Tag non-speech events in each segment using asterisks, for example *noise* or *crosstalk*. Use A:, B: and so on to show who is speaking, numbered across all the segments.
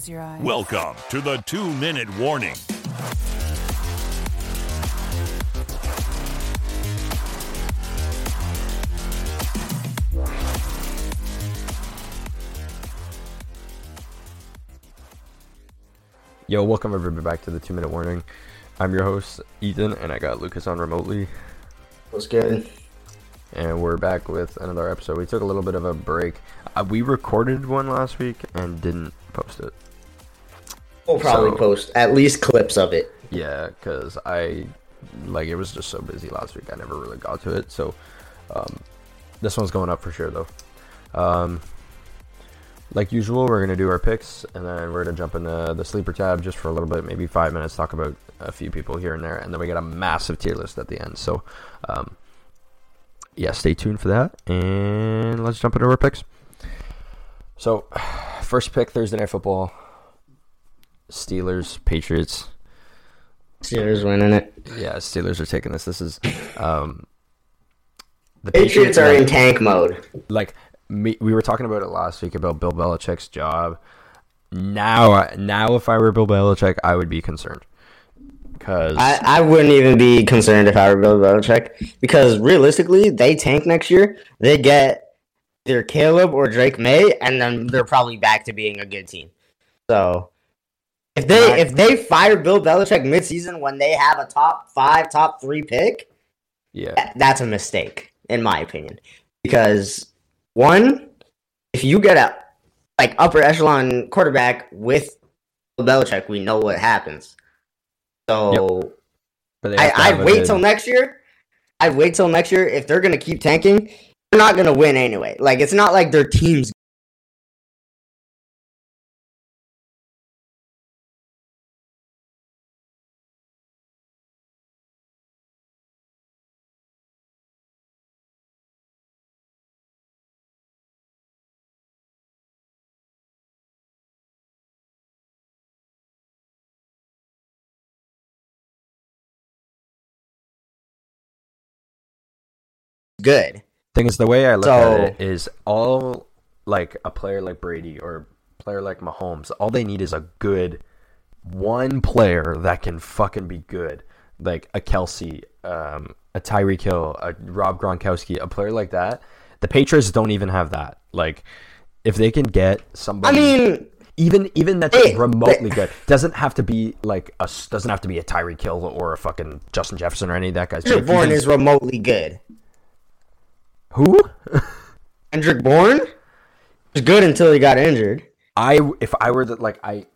A: close your eyes.
B: Welcome to the two minute warning.
C: Yo, welcome everybody back to the two minute warning. I'm your host, Ethan, and I got Lucas on remotely,
D: What's good?
C: and we're back with another episode. We took a little bit of a break. Uh, we recorded one last week and didn't post it.
D: We'll probably
C: So-
D: post at least clips of it.
C: Yeah, because I, like, it was just so busy last week, I never really got to it. So, um, this one's going up for sure, though. Um, like usual, we're gonna do our picks, and then we're gonna jump into the sleeper tab just for a little bit, maybe five minutes, talk about a few people here and there, and then we get a massive tier list at the end. So, um, yeah, stay tuned for that, and let's jump into our picks. So, *sighs* first pick Thursday night football: Steelers, Patriots.
D: Steelers winning it.
C: Yeah, Steelers are taking this. This is um, the
D: Patriots are in tank mode.
C: like me, we were talking about it last week about Bill Belichick's job. Now, now, if I were Bill Belichick, I would be concerned because
D: I, I wouldn't even be concerned if I were Bill Belichick because realistically, they tank next year. They get either Caleb or Drake Maye, and then they're probably back to being a good team. So if they if they fire Bill Belichick midseason when they have a top five, top three pick,
C: yeah,
D: that's a mistake in my opinion. Because one if you get a like upper echelon quarterback with Bill Belichick we know what happens. So
C: they
D: I, I'd wait
C: good-
D: till next year. I'd wait till next year. If they're gonna keep tanking they're not gonna win anyway. Like it's not like their team's good
C: thing is the way I look
D: So-
C: at it is all like a player like Brady or player like Mahomes. All they need is a good one player that can fucking be good, like a Kelce, um, a Tyreek Hill, a Rob Gronkowski, a player like that. The Patriots don't even have that. Like, if they can get
D: I
C: somebody,
D: mean
C: even even that's
D: They-
C: remotely good, doesn't have to be like a doesn't have to be a Tyreek Hill or a fucking Justin Jefferson or any of that guys. But
D: Kendrick
C: if you
D: is remotely good
C: who? *laughs*
D: Kendrick Bourne It was good until he got injured
C: I if I were the like I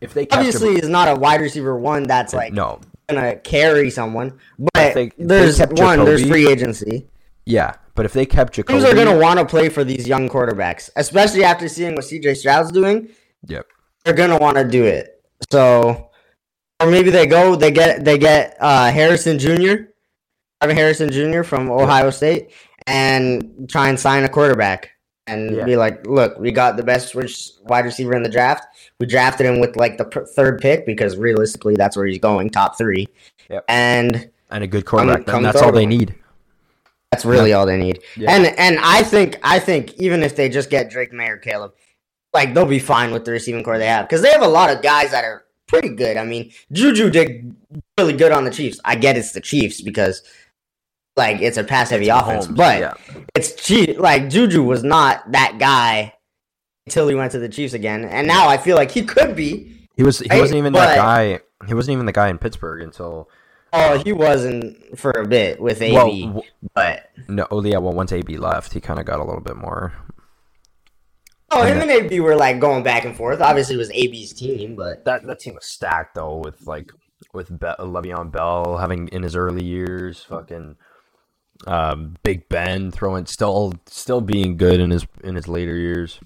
C: if they
D: obviously he's not a wide receiver one that's like
C: no
D: gonna carry someone, but
C: they
D: there's
C: kept
D: one, there's free agency.
C: yeah but if they kept Jakobi
D: Teams are gonna want to play for these young quarterbacks, especially after seeing what CJ Stroud's doing.
C: yep
D: They're gonna want to do it. So, or maybe they go, they get, they get uh, Harrison Jr. Harrison Jr. from Ohio State, and try and sign a quarterback. And
C: Yeah.
D: be like, look, we got the best wide receiver in the draft. We drafted him with like the pr- third pick because realistically, that's where he's going, top three.
C: Yep.
D: And
C: and a good quarterback
D: come
C: then that's all they need
D: That's really all they need.
C: Yeah.
D: And and I think I think even if they just get Drake Maye or Caleb, like they'll be fine with the receiving corps they have because they have a lot of guys that are pretty good. I mean, Juju did really good on the Chiefs. I get it's the Chiefs because like it's a pass heavy offense,
C: Mahomes,
D: but
C: yeah
D: it's Chief. Like Juju was not that guy until he went to the Chiefs again, and now I feel like he could be.
C: he was he
D: Hey,
C: wasn't even that guy he wasn't even the guy in Pittsburgh until
D: Oh, he wasn't for a bit with AB,
C: well w-
D: but
C: no oh yeah well once AB left he kind of got a little bit more
D: oh, him and AB were like going back and forth. Obviously, it was AB's team, but
C: that that team was stacked though with like with Be- Le'Veon Bell having in his early years fucking um, Big Ben throwing still still being good in his in his later years.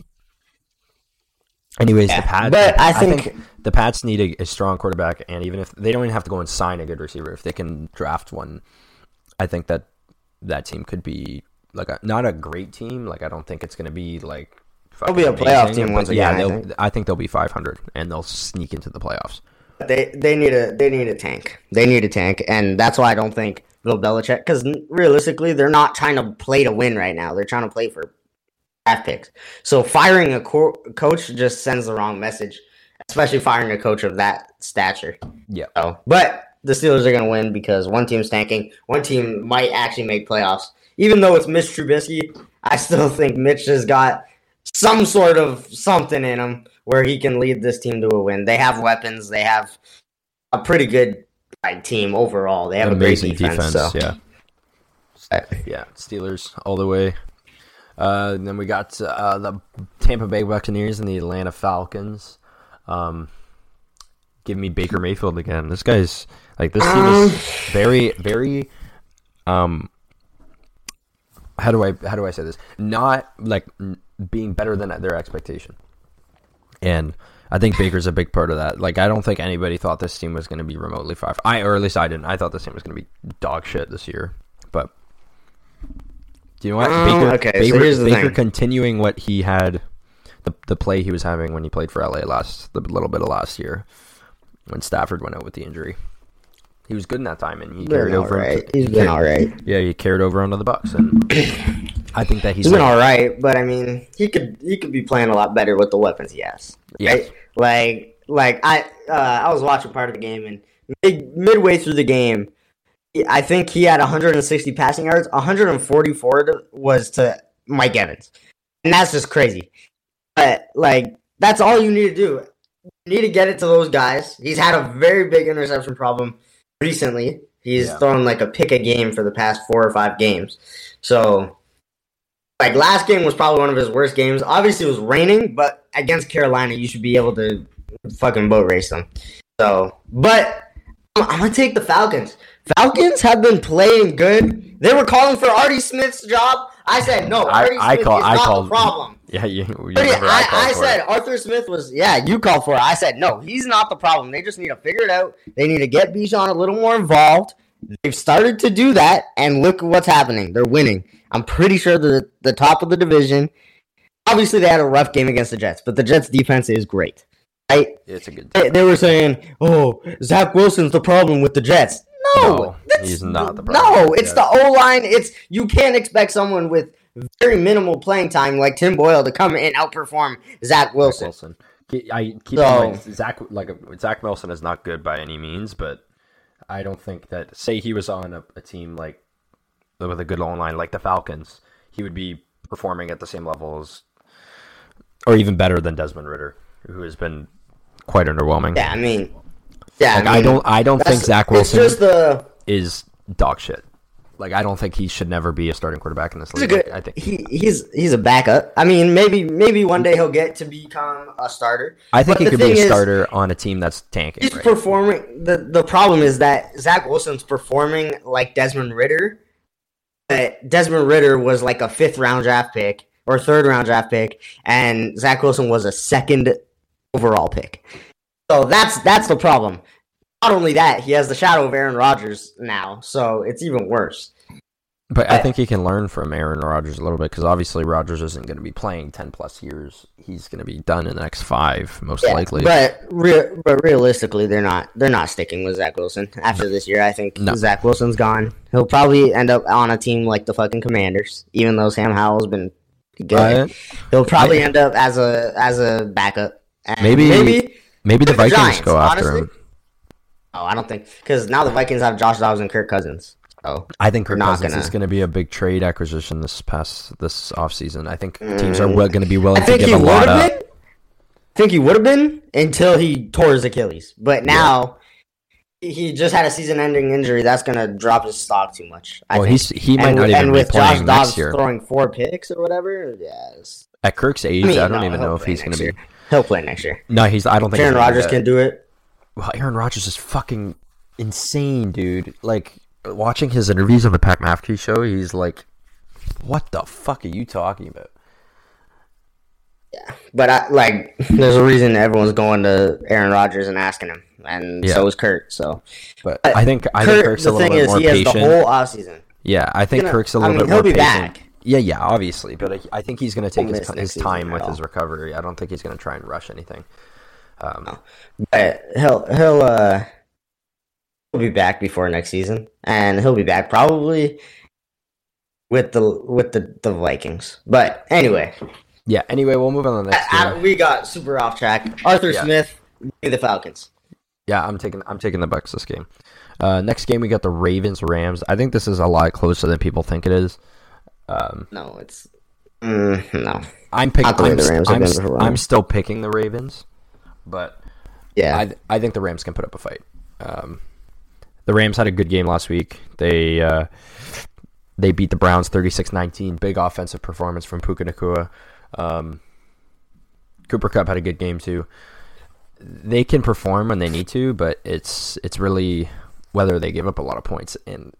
C: Anyways,
D: Yeah,
C: the Pats.
D: but I think-
C: the Pats need a, a strong quarterback, and even if they don't even have to go and sign a good receiver, if they can draft one, I think that that team could be like a, not a great team. Like I don't think it's going to be like
D: They'll be a
C: fucking
D: playoff team
C: but
D: once
C: yeah,
D: again, I think.
C: I think they'll be 500 and they'll sneak into the playoffs.
D: They they need a they need a tank. They need a tank, and that's why I don't think Bill Belichick. Because realistically, they're not trying to play to win right now. They're trying to play for draft picks. So firing a co- coach just sends the wrong message. especially firing a coach of that stature.
C: Yeah.
D: So, but the Steelers are going to win because one team's tanking, one team might actually make playoffs. Even though it's Mitch Trubisky, I still *laughs* think Mitch has got some sort of something in him where he can lead this team to a win. They have weapons. They have a pretty good team overall. They have
C: Amazing
D: a great defense. so.
C: yeah. Yeah, Steelers all the way. Uh, and then we got uh, the Tampa Bay Buccaneers and the Atlanta Falcons. Um, give me Baker Mayfield again. This guy's like this team is very, very. Um, how do I how do I say this? Not like n- being better than their expectation, and I think Baker's a big part of that. Like I don't think anybody thought this team was going to be remotely five. I or at least I didn't. I thought this team was going to be dog shit this year, but do you know what?
D: Um,
C: Baker,
D: okay, so
C: Baker,
D: here's the
C: Baker
D: thing.
C: continuing what he had, the the play he was having when he played for LA last the little bit of last year, when Stafford went out with the injury. He was good in that time, and he carried over.
D: right.
C: into-
D: He's
C: he
D: been
C: carried-
D: all right.
C: Yeah, he carried over onto the Bucs, and *clears throat* I think that he's,
D: He's been
C: like-
D: all right, but I mean, he could he could be playing a lot better with the weapons he has.
C: Yeah.
D: Right? Like like I uh, I was watching part of the game and mid, midway through the game, I think he had 160 passing yards. 144 to- was to Mike Evans, and that's just crazy. But like that's all you need to do. You need to get it to those guys. He's had a very big interception problem recently. He's
C: Yeah.
D: thrown like a pick a game for the past four or five games. So like last game was probably one of his worst games. Obviously, it was raining, but against Carolina, you should be able to fucking boat race them. So, but I'm, gonna take the Falcons. Falcons have been playing good. They were calling for Artie Smith's job. I said no.
C: I-
D: Artie
C: I
D: Smith
C: call-
D: is
C: I
D: not
C: called-
D: the problem. *laughs*
C: Yeah, you, you remember
D: I,
C: called
D: I said
C: it.
D: Arthur Smith was yeah. You called for it. I said no. He's not the problem. They just need to figure it out. They need to get Bijan a little more involved. They've started to do that, and look what's happening. They're winning. I'm pretty sure they're the top of the division. Obviously, they had a rough game against the Jets, but the Jets' defense is great. Right?
C: it's a good.
D: They, they were saying, "Oh, Zach Wilson's the problem with the Jets." No,
C: No,
D: that's-
C: he's not the problem
D: No, it's the O line. It's you can't expect someone with very minimal playing time like Tim Boyle to come and outperform Zach Wilson.
C: Wilson. I keep
D: So-
C: Zach like Zach Wilson is not good by any means, but I don't think that say he was on a, a team like with a good long line like the Falcons, he would be performing at the same level as or even better than Desmond Ridder, who has been quite underwhelming.
D: Yeah, I mean, yeah,
C: Like,
D: I,
C: I don't I don't think Zach Wilson
D: the
C: is dog shit. Like I don't think he should never be a starting quarterback in this league.
D: good.
C: I think
D: he he's he's a backup. I mean, maybe maybe one day he'll get to become a starter.
C: I think
D: But
C: he could be a
D: is,
C: starter on a team that's tanking.
D: He's
C: right?
D: performing. the The problem is that Zach Wilson's performing like Desmond Ridder. But Desmond Ridder was like a fifth round draft pick or third round draft pick, and Zach Wilson was a second overall pick. So that's that's the problem. Not only that, he has the shadow of Aaron Rodgers now, so it's even worse.
C: But I think he can learn from Aaron Rodgers a little bit because obviously Rodgers isn't going to be playing ten plus years. He's going to be done in the next five, most
D: Yeah,
C: likely.
D: But re- but realistically, they're not they're not sticking with Zach Wilson after this year. I think
C: No.
D: Zach Wilson's gone. He'll probably end up on a team like the fucking Commanders, even though Sam Howell's been good.
C: Uh,
D: He'll probably
C: I-
D: end up as a as a backup. And
C: Maybe-
D: maybe.
C: maybe the
D: The
C: Vikings
D: Giants,
C: go after
D: honestly.
C: him.
D: Oh, I don't think because now the Vikings have Josh Dobbs and Kirk Cousins. Oh,
C: I think Kirk
D: not
C: Cousins is
D: gonna-
C: going to be a big trade acquisition this past this offseason. I think teams are going to be willing
D: Mm. I
C: to give a lot up.
D: been. I think he would have been until he tore his Achilles. But now he just had a season-ending injury. That's gonna drop his stock too much. I
C: Well,
D: think.
C: he's he might
D: and,
C: not even
D: and
C: be
D: with
C: playing
D: Josh
C: next
D: Dobbs
C: year.
D: throwing four picks or whatever, yes.
C: At Kirk's age,
D: I mean,
C: I don't
D: no,
C: even know if he's gonna
D: year.
C: be.
D: He'll play next year.
C: No, he's. I don't think
D: Aaron Rodgers can do it.
C: Well, Aaron Rodgers is fucking insane, dude. Like watching his interviews on the Pat McAfee show, he's like, "What the fuck are you talking about?"
D: Yeah, but I like there's a reason everyone's going to Aaron Rodgers and asking him, and
C: Yeah.
D: so is Kirk. So
C: But I think I think
D: Kirk,
C: Kirk's a
D: the
C: little
D: thing
C: bit
D: is,
C: more
D: he has the whole offseason.
C: yeah, I think
D: gonna-
C: Kirk's a
D: I
C: little
D: mean,
C: bit more
D: he'll be
C: patient.
D: back.
C: Yeah, yeah, obviously, but I, I think he's going to take his, his time with his recovery. I don't think he's going to try and rush anything. Um,
D: But he'll he'll uh be back before next season, and he'll be back probably with the with the the Vikings. But anyway,
C: yeah. Anyway, we'll move on to the next
D: I- I- we got super off track. Arthur
C: Yeah.
D: Smith the Falcons.
C: Yeah, I'm taking I'm taking the Bucs this game. Uh, next game we got the Ravens Rams. I think this is a lot closer than people think it is. Um,
D: No, it's mm, no.
C: I'm picking.
D: The
C: I'm,
D: the Rams
C: I'm, st- I'm still picking the Ravens, but
D: Yeah,
C: I I think the Rams can put up a fight. Um, the Rams had a good game last week. They uh, they beat the Browns 36-19. Big offensive performance from Puka Nacua. Um, Cooper Kupp had a good game too. They can perform when they need to, but it's it's really whether they give up a lot of points. And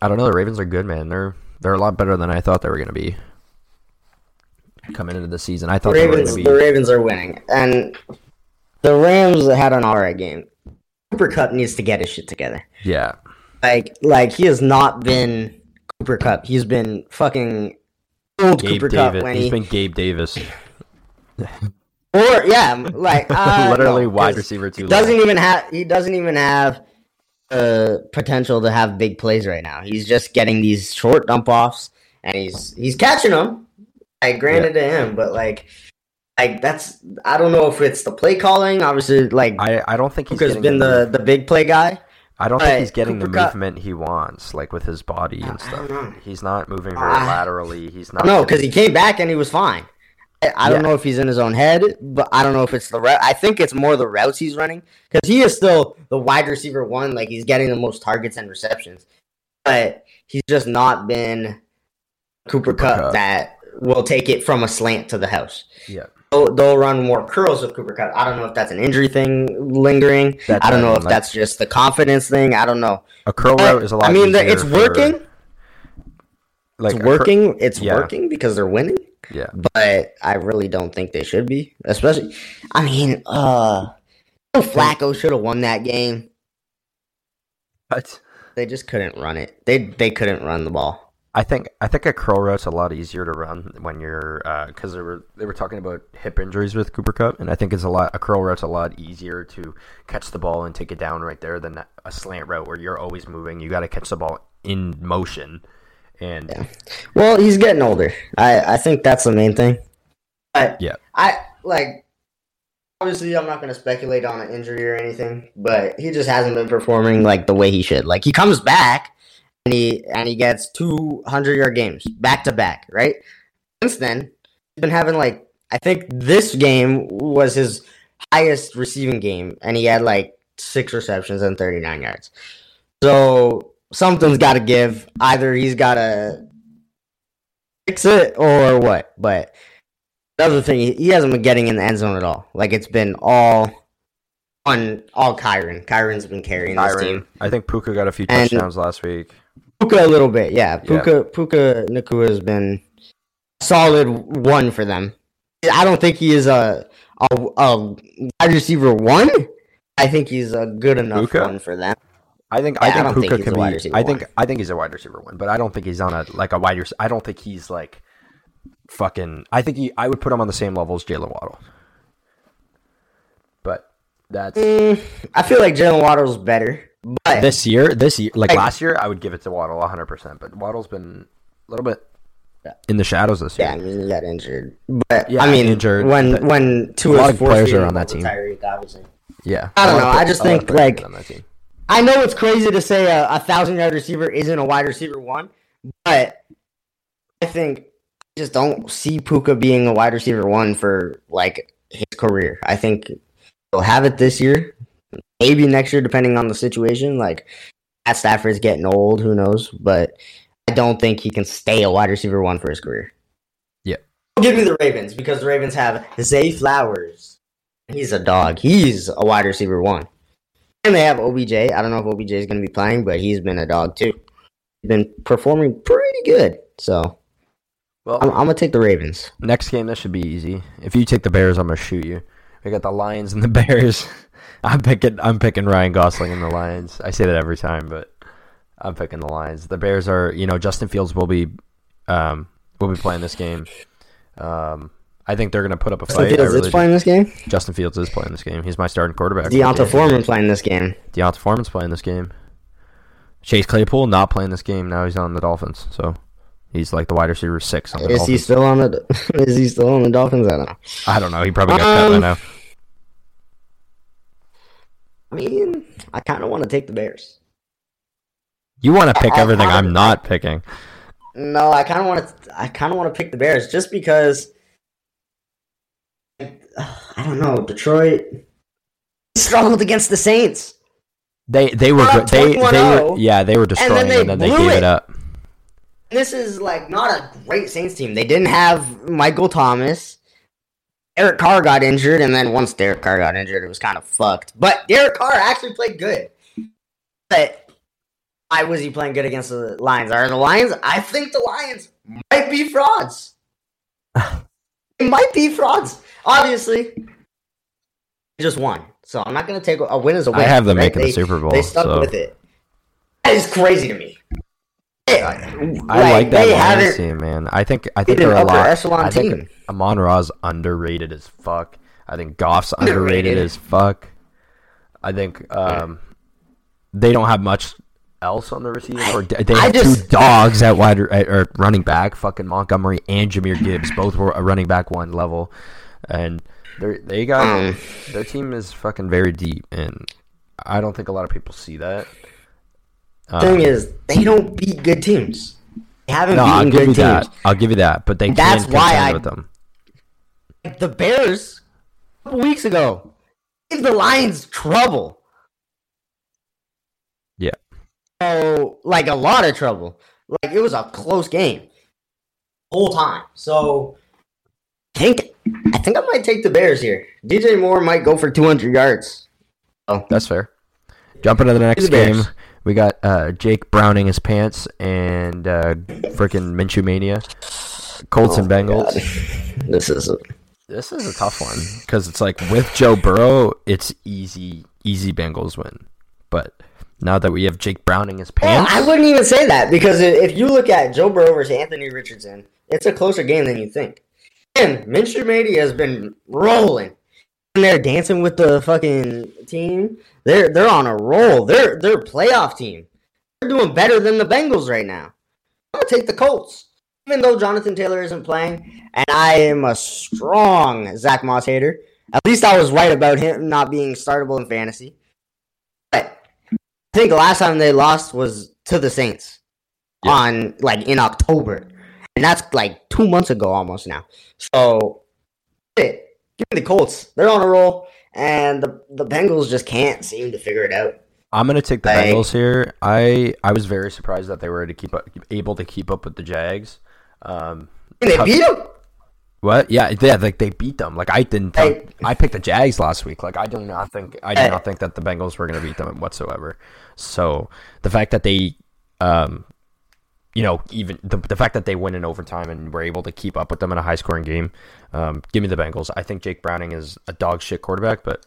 C: I don't know. The Ravens are good, man. They're they're a lot better than I thought they were going to be coming into the season. I
D: the
C: thought they were going
D: Ravens.
C: to be.
D: The Ravens are winning, and the Rams had an alright game. Cooper Kupp needs to get his shit together.
C: Yeah,
D: Like, like he has not been Cooper Kupp. He's been fucking old
C: Gabe
D: Cooper
C: Davis.
D: Cup when
C: He's
D: he
C: been Gabe Davis. *laughs*
D: or yeah, like *laughs* uh,
C: Literally
D: no,
C: wide receiver
D: too. Doesn't even have. He doesn't even have uh potential to have big plays right now. He's just getting these short dump offs, and he's he's catching them. I granted to him, but like, like that's I don't know if it's the play calling. Obviously, like
C: I, I don't think he's getting
D: been the the big play guy.
C: I don't
D: but
C: think he's getting
D: Cooper
C: the movement he wants, like with his body and stuff. He's not moving very
D: I-
C: laterally. He's not.
D: No, because he came back and he was fine. I, I don't know if he's in his own head, but I don't know if it's the route. I think it's more the routes he's running because he is still the wide receiver one. Like he's getting the most targets and receptions, but he's just not been Cooper, Cup
C: Kupp.
D: that will take it from a slant to the house.
C: Yeah.
D: They'll, they'll run more curls with Cooper Kupp. I don't know if that's an injury thing lingering.
C: That's
D: I don't know if
C: mean,
D: that's just the confidence thing. I don't know.
C: A curl route is a lot.
D: I mean, the, it's
C: for-
D: working.
C: Like
D: it's
C: a cur-
D: working. It's
C: yeah.
D: working because they're winning
C: yeah.
D: but I really don't think they should be. Especially, I mean, uh, Flacco should have won that game.
C: But
D: They just couldn't run it. They they couldn't run the ball.
C: I think I think a curl route's a lot easier to run when you're uh, because they were they were talking about hip injuries with Cooper Kupp, and I think it's a lot a curl route's a lot easier to catch the ball and take it down right there than a slant route where you're always moving. You got to catch the ball in motion, and
D: Yeah. Well, he's getting older. I I think that's the main thing. But
C: Yeah.
D: I like. Obviously, I'm not going to speculate on an injury or anything, but he just hasn't been performing like the way he should. Like he comes back and he and he gets 200 yard games back to back, right? Since then, he's been having like I think this game was his highest receiving game, and he had like six receptions and 39 yards. So something's got to give. Either he's got to fix it or what. But another thing, he- hasn't been getting in the end zone at all. Like it's been all on all Kyren. Kyren's been carrying this team.
C: I think Puka got a few
D: And-
C: touchdowns last week.
D: Puka a little bit, yeah. Puka Puka Nacua has been solid one for them. I don't think he is a a, a wide receiver one. I think he's a good enough
C: Puka?
D: one for them.
C: I think
D: Yeah, I
C: I think
D: think
C: Puka
D: he's
C: can
D: a wide
C: be.
D: receiver
C: I think
D: one.
C: I think he's a wide receiver one, but I don't think he's on a like a wide. rec- I don't think he's like fucking. I think he. I would put him on the same level as Jaylen Waddle. But that's
D: Mm, I feel like Jaylen Waddle's better, but
C: this year. This year, like last year, I would give it to Waddle 100. percent But Waddle's been a little bit in the shadows this year.
D: yeah, I mean he got injured. But
C: Yeah,
D: I mean,
C: injured.
D: when when
C: a
D: two
C: of players are on that team.
D: Tyreek, obviously.
C: Yeah,
D: I don't know, I just
C: a lot of
D: think, like-
C: on that team.
D: I know it's crazy to say a, a thousand yard receiver isn't a wide receiver one, but I think I just don't see Puka being a wide receiver one for like his career. I think he'll have it this year, maybe next year, depending on the situation. Like Matt Stafford's getting old, who knows? But I don't think he can stay a wide receiver one for his career.
C: Yeah.
D: Give me the Ravens because the Ravens have Zay Flowers. He's a dog. He's a wide receiver one. And they have OBJ. I don't know if OBJ is going to be playing, but he's been a dog too. He's been performing pretty good. So
C: Well,
D: I'm, I'm going to take the Ravens.
C: Next game, this should be easy. If you take the Bears, I'm gonna shoot you. We got the Lions and the Bears. *laughs* I'm picking. I'm picking Ryan Gosling and the Lions. I say that every time, but I'm picking the Lions. The Bears are, you know, Justin Fields will be, um, will be playing this game. Um, I think they're gonna put up a fight. I
D: Fields
C: really
D: is playing this game.
C: Justin Fields is playing this game. He's my starting quarterback.
D: D'Onta Foreman playing this game.
C: D'Onta Foreman's playing this game. Chase Claypool not playing this game. Now he's on the Dolphins, so he's like the wide receiver six on the
D: Is he still on the? *laughs* Is he still on the Dolphins? I don't know.
C: I don't know. He probably got cut by
D: Um,
C: now.
D: I mean, I kind of want to take the Bears.
C: You want to pick
D: I-
C: everything
D: I-
C: I'm not picking.
D: No, I kind of want to. I kind of want to pick the Bears just because. I don't know. Detroit struggled against the Saints.
C: They they were
D: We're
C: good.
D: up
C: They they were yeah they were destroying
D: they
C: and then they
D: blew
C: gave it
D: it.
C: up.
D: This is like not a great Saints team. They didn't have Michael Thomas. Eric Carr got injured, and then once Derek Carr got injured, it was kind of fucked. But Derek Carr actually played good. But why was he playing good against the Lions? Are the Lions? I think the Lions might be frauds. *sighs* they might be frauds. Obviously, they just won. So I'm not going to take a win as a win.
C: I have them
D: right?
C: making
D: They-
C: the Super Bowl.
D: They stuck
C: so.
D: with it. That is crazy to me.
C: I like that
D: they
C: Lions team, man. I think I think
D: They're
C: a lot.
D: echelon
C: I think
D: team.
C: Amon Ra's underrated as fuck. I think Goff's underrated,
D: Underrated.
C: as fuck. I think um, they don't have much else on the receiving or they have
D: just-
C: two dogs at wide or, or running back. Fucking Montgomery and Jahmyr Gibbs both were a running back one level, and they they got
D: Um,
C: their team is fucking very deep, and I don't think a lot of people see that. Um,
D: thing is, they don't beat good teams. They haven't
C: no, I'll
D: beaten
C: give
D: good
C: you
D: teams.
C: that. I'll give you that. But they
D: That's
C: can
D: why I-
C: with them.
D: The Bears a couple weeks ago gave the Lions trouble.
C: Yeah.
D: So, like a lot of trouble. Like it was a close game, whole time. So, I think I think I might take the Bears here. DJ Moore might go for 200 yards.
C: Oh, That's fair. Jumping to the next
D: the
C: game, we got uh, Jake Browning his pants and uh, freaking Minshew Mania. Colts and Bengals.
D: Oh *laughs* This is
C: This is a tough one because it's like with Joe Burrow, it's easy, easy Bengals win. But now that we have Jake Browning his
D: Well,
C: pants,
D: I wouldn't even say that because if you look at Joe Burrow versus Anthony Richardson, it's a closer game than you think. And Minshew Mania has been rolling. And they're dancing with the fucking team. They're they're on a roll. They're they're a playoff team. They're doing better than the Bengals right now. I'm gonna take the Colts, even though Jonathan Taylor isn't playing, and I am a strong Zack Moss hater. At least I was right about him not being startable in fantasy. But I think the last time they lost was to the Saints
C: Yeah.
D: on like in October, and that's like two months ago almost now. So, give me the Colts. They're on a roll, and the the Bengals just can't seem to figure it out.
C: I'm gonna take the
D: Like-
C: Bengals here. I I was very surprised that they were to keep up, able to keep up with the Jags. Um,
D: they
C: tough-
D: beat them.
C: What? Yeah, yeah, like they beat them. Like I didn't. Think, I picked the Jags last week. Like I do not think. I did
D: Hey.
C: not think that the Bengals were going to beat them whatsoever. So the fact that they, um, you know, even the, the fact that they win in overtime and were able to keep up with them in a high scoring game, um, give me the Bengals. I think Jake Browning is a dog shit quarterback, but.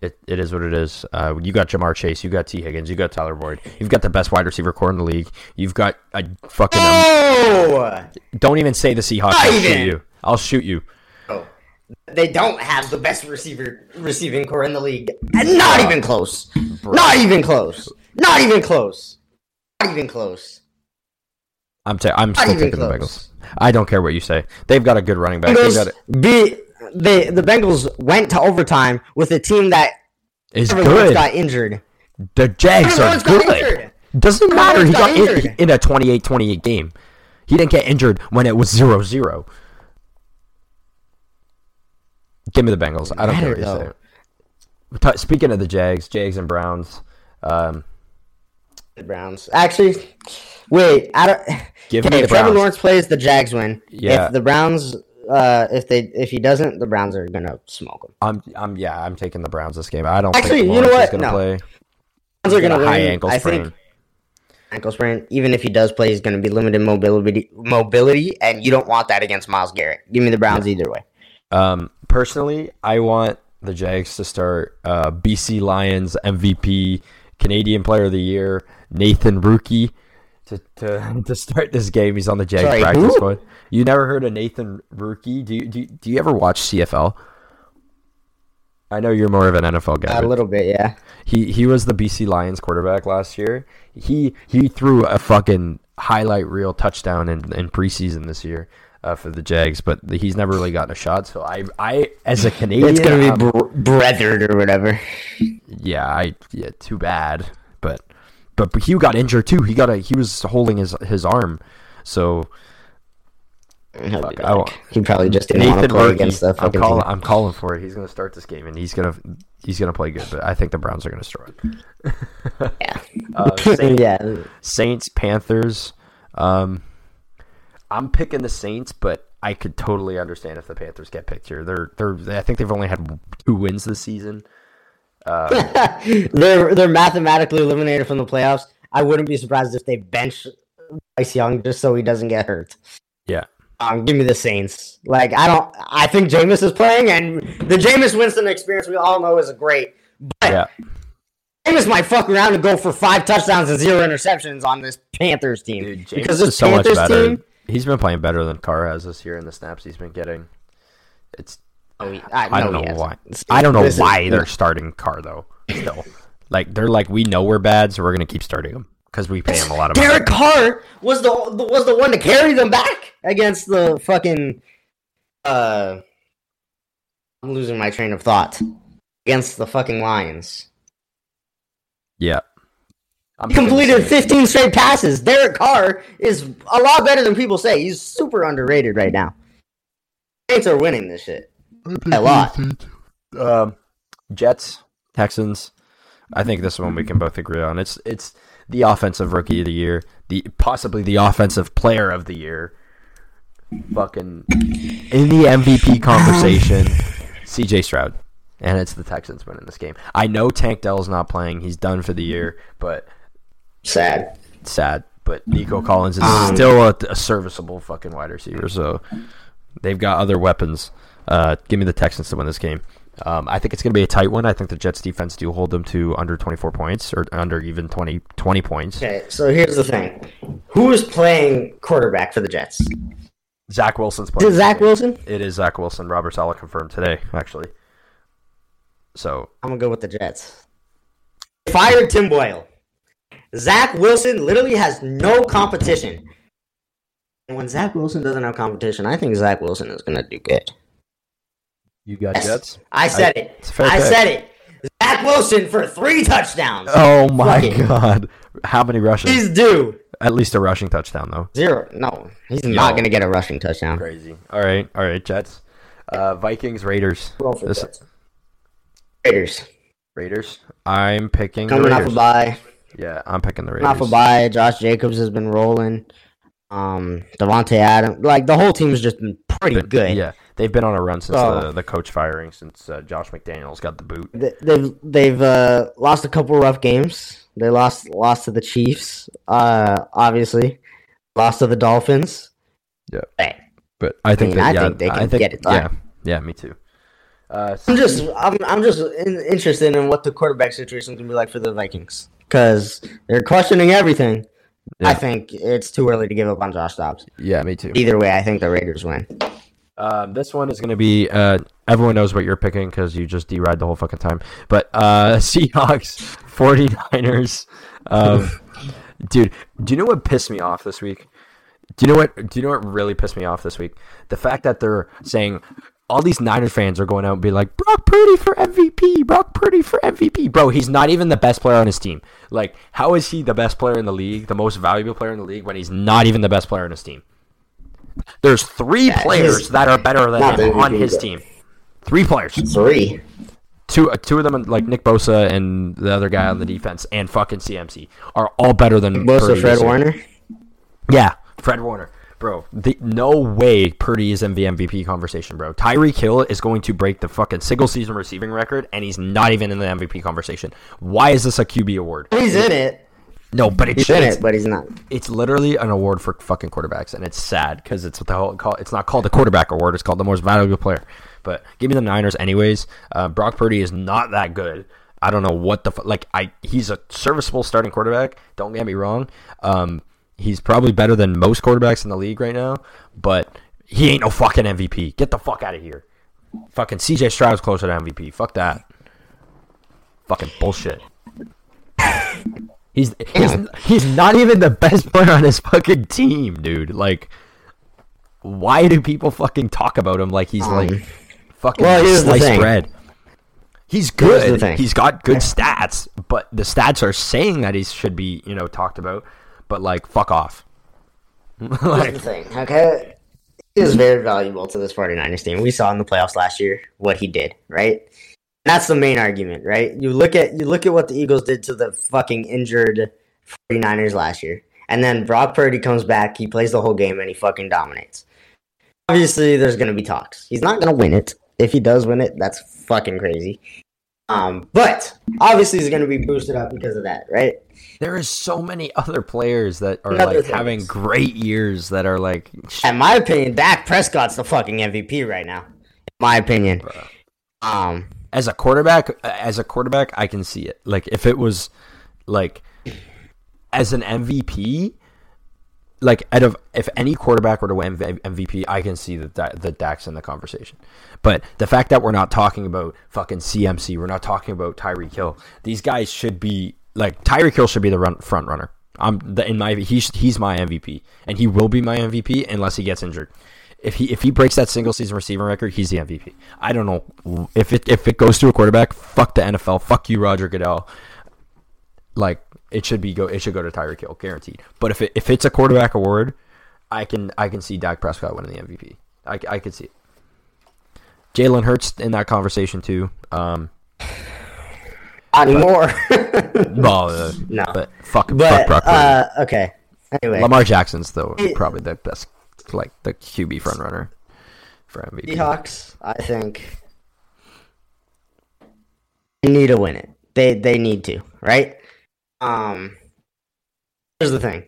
C: It, it is what it is. Uh, you got Ja'Marr Chase, you got Tee Higgins, you got Tyler Boyd, you've got the best wide receiver corps in the league. You've got a fucking. Um,
D: Oh,
C: don't even say the Seahawks. I'll shoot you. I'll shoot you.
D: Oh. they don't have the best receiver receiving corps in the league, and not even close. Not even close. Not even close. Not even close.
C: I'm ta- I'm still taking the Bengals. I don't care what you say. They've got a good running back.
D: Bengals beat they the Bengals went to overtime with a team that
C: is good.
D: Got injured.
C: the Jags are good. Doesn't matter. He got,
D: got
C: in,
D: injured.
C: in a 28-28 game. He didn't get injured when it was 0-0. Give me the Bengals. I don't care what you say. Speaking of the Jags, Jags and Browns, um,
D: The Browns. Actually, wait. I don't.
C: Give me the
D: if Trevor
C: Browns.
D: Lawrence plays, the Jags win.
C: Yeah.
D: If the Browns, uh, if they if he doesn't, the Browns are gonna smoke him.
C: I'm I'm yeah, I'm taking the Browns this game. I don't
D: Actually,
C: think
D: you know what?
C: going to
D: No.
C: play.
D: Browns are gonna
C: a high
D: win.
C: ankle
D: I
C: sprain.
D: think ankle sprain. Even if he does play, he's gonna be limited mobility. Mobility, and you don't want that against Myles Garrett. Give me the Browns either way.
C: Um, personally, I want the Jags to start uh, BC Lions MVP, Canadian Player of the Year, Nathan Rourke to, to *laughs* to start this game. He's on the Jags
D: Sorry,
C: practice
D: who?
C: squad. You never heard of Nathan Rourke? Do you, do you, do you ever watch CFL? I know you're more of an NFL guy.
D: A little bit, yeah.
C: he he was the BC Lions quarterback last year. He he threw a fucking highlight reel touchdown in, in preseason this year uh, for the Jags, but he's never really gotten a shot. So I I as a Canadian,
D: It's gonna be br- breathered or whatever.
C: yeah, I yeah, too bad. But but, but Hugh got injured too. He got a he was holding his his arm, so
D: He'll
C: Fuck, I won't-
D: back. He probably just didn't want to
C: Nathan
D: play
C: Murphy.
D: against the
C: I'm
D: fucking
C: calling.
D: team.
C: I'm calling for it. He's gonna start this game, and he's gonna he's gonna play good. But I think the Browns are gonna destroy it.
D: Yeah. *laughs*
C: Uh, Saints, *laughs*
D: yeah.
C: Saints Panthers. Um, I'm picking the Saints, but I could totally understand if the Panthers get picked here. They're they're. I think they've only had two wins this season. *laughs*
D: they're they're mathematically eliminated from the playoffs. I wouldn't be surprised if they bench Bryce Young just so he doesn't get hurt.
C: Yeah.
D: Um, give me the Saints. Like I don't. I think Jameis is playing, and the Jameis Winston experience we all know is great. But
C: Yeah.
D: Jameis might fuck around and go for five touchdowns and zero interceptions on this Panthers team
C: Dude,
D: because
C: is
D: this
C: so much
D: Panthers
C: better.
D: team.
C: He's been playing better than Carr has this year in the snaps he's been getting. It's
D: Oh, he- I,
C: I
D: no,
C: don't
D: he
C: know why. I don't know
D: This is-
C: why they're starting Carr though. Still, like they're like we know we're bad, so we're gonna keep starting him because we pay him a lot of money.
D: Derek Carr was the was the one to carry them back against the fucking. Uh, I'm losing my train of thought. Against the fucking Lions,
C: Yeah, I'm
D: he completed
C: Saints.
D: 15 straight passes. Derek Carr is a lot better than people say. He's super underrated right now. Saints are winning this shit a lot.
C: Um, Jets, Texans. I think this one we can both agree on. It's it's the offensive rookie of the year, the possibly the offensive player of the year. Fucking in the MVP conversation, *laughs* CJ Stroud, and it's the Texans winning this game. I know Tank Dell's not playing; he's done for the year, but
D: Sad.
C: sad. But Nico Collins is
D: Um,
C: still a, a serviceable fucking wide receiver, so they've got other weapons. Uh, give me the Texans to win this game. Um, I think it's going to be a tight one. I think the Jets defense do hold them to under 24 points or under even 20, 20 points.
D: Okay, so here's the thing: who is playing quarterback for the Jets?
C: Zach Wilson's
D: Is
C: playing.
D: it Zach Wilson?
C: It is Zach Wilson. Robert Saleh confirmed today, actually. So
D: I'm gonna go with the Jets. Fired Tim Boyle. Zach Wilson literally has no competition. And when Zach Wilson doesn't have competition, I think Zach Wilson is gonna do good.
C: You got
D: Yes.
C: Jets.
D: I said
C: a
D: it. I
C: pick.
D: said it. Zach Wilson for three touchdowns.
C: Oh my god! How many rushing?
D: He's due.
C: At least a rushing touchdown though.
D: Zero. No, he's not gonna get a rushing touchdown.
C: Crazy. All right, all right, Jets. Uh, Vikings, Raiders. This-
D: Raiders.
C: Raiders. I'm picking the
D: Coming off a bye.
C: Yeah, I'm picking the Raiders.
D: Coming off a bye. Josh Jacobs has been rolling. Um, Davante Adams. Like the whole team has just been pretty good.
C: Yeah, they've been on a run since
D: Oh.
C: the, the coach firing, since uh, Josh McDaniels got the boot.
D: They- They've they've uh, lost a couple rough games. They lost lost to the Chiefs. Uh, obviously, lost to the Dolphins.
C: Yeah.
D: Hey,
C: But I think
D: mean,
C: that,
D: I
C: yeah,
D: think they
C: I
D: can
C: think-
D: get it
C: Yeah,
D: done.
C: yeah, me too. Uh,
D: I'm just I'm I'm just in, interested in what the quarterback situation is gonna be like for the Vikings because they're questioning everything. I think it's too early to give up on Josh Dobbs.
C: yeah, me too.
D: Either way, I think the Raiders win.
C: Um, this one is going to be. Uh, everyone knows what you're picking because you just deride the whole fucking time. But uh, *laughs* Seahawks, 49ers. Um, *laughs* dude, do you know what pissed me off this week? Do you know what? Do you know what really pissed me off this week? The fact that they're saying all these Niners fans are going out and be like Brock Purdy for MVP, Brock Purdy for MVP, bro. He's not even the best player on his team. Like, how is he the best player in the league, the most valuable player in the league, when he's not even the best player on his team? There's three
D: Yeah,
C: players
D: he's
C: that are better than him
D: the
C: on his team. Three players.
D: Three.
C: Two, uh, two of them, like Nick Bosa and the other guy on the defense, and fucking CMC, are all better than
D: Bosa,
C: Purdy
D: Fred. Warner.
C: Yeah, Fred Warner, bro. The, no way Purdy is in the MVP conversation, bro. Tyreek Hill is going to break the fucking single season receiving record, and he's not even in the MVP conversation. Why is this a QB award?
D: He's in it.
C: No, but it's
D: He's in
C: it's,
D: it, but he's not.
C: it's literally an award for fucking quarterbacks, and it's sad because it's what the whole call. It's not called the quarterback award; it's called the most valuable player. But give me the Niners, anyways. Uh, Brock Purdy is not that good. I don't know what the like. I he's a serviceable starting quarterback. Don't get me wrong. Um, he's probably better than most quarterbacks in the league right now, but he ain't no fucking MVP. Get the fuck out of here. Fucking CJ Stroud's closer to MVP. Fuck that. Fucking bullshit. He's *clears throat* he's, he's not even the best player on his fucking team, dude. Like, why do people fucking talk about him like he's like um, fucking
D: well,
C: sliced
D: thing.
C: bread? He's good.
D: thing.
C: He's got good stats, but the stats are saying that he should be, you know, talked about. But like, fuck off. *laughs*
D: Here's the thing, okay? He is very valuable to this 49ers team. We saw in the playoffs last year what he did, right? That's the main argument, right? You look at you look at what the Eagles did to the fucking injured 49ers last year. And then Brock Purdy comes back, he plays the whole game and he fucking dominates. Obviously there's going to be talks. He's not going to win it. If he does win it, that's fucking crazy. Um, but obviously he's going to be boosted up because of that, right?
C: there is so many other players that are
D: Another
C: like
D: thing
C: having great years that are like,
D: In my opinion, Dak Prescott's the fucking MVP right now. In my opinion. Um,
C: as a quarterback, uh, as a quarterback, I can see it. Like if it was like as an MVP, like out of if any quarterback were to win MVP, I can see that the Dak's in the conversation. But the fact that we're not talking about fucking CMC, we're not talking about Tyreek Hill. These guys should be like Tyreek Hill should be the run, front runner. I'm the, in my he's he's my MVP, and he will be my MVP unless he gets injured. If he if he breaks that single season receiving record, he's the MVP. I don't know if it if it goes to a quarterback. Fuck the NFL. Fuck you, Roger Goodell. Like it should be go. It should go to Tyreek Hill, guaranteed. But if it if it's a quarterback award, I can I can see Dak Prescott winning the MVP. I I could see it. Jalen Hurts in that conversation too. Um,
D: not anymore. *laughs*
C: well, uh,
D: no.
C: but fuck, fuck
D: But
C: Brock
D: uh, okay. Anyway,
C: Lamar Jackson's though
D: It-
C: probably the best, like the QB front runner for MVP.
D: Seahawks, I think they need to win it. They they need to, right? Um, here's the thing.